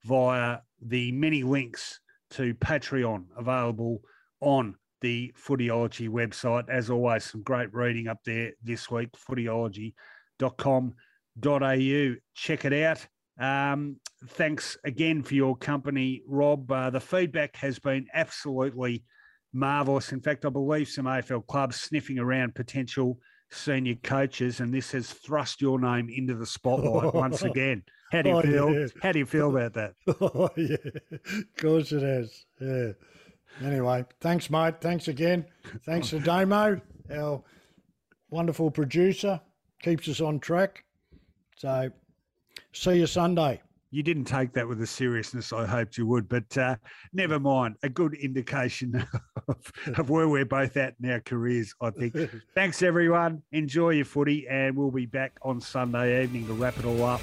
via the many links to Patreon available on the Footyology website. As always, some great reading up there this week, footyology.com.au. Check it out. Um, thanks again for your company, Rob. Uh, the feedback has been absolutely marvellous. In fact, I believe some AFL clubs sniffing around potential senior coaches, and this has thrust your name into the spotlight once again. How do you oh, feel? Yeah. How do you feel about that? Oh yeah, of course it has. Yeah. Anyway, thanks, mate. Thanks again. Thanks to Damo, our wonderful producer, keeps us on track. So, see you Sunday. you didn't take that with the seriousness I hoped you would, but uh, never mind. A good indication of, of, where we're both at in our careers, I think. Thanks, everyone. Enjoy your footy, and we'll be back on Sunday evening to wrap it all up.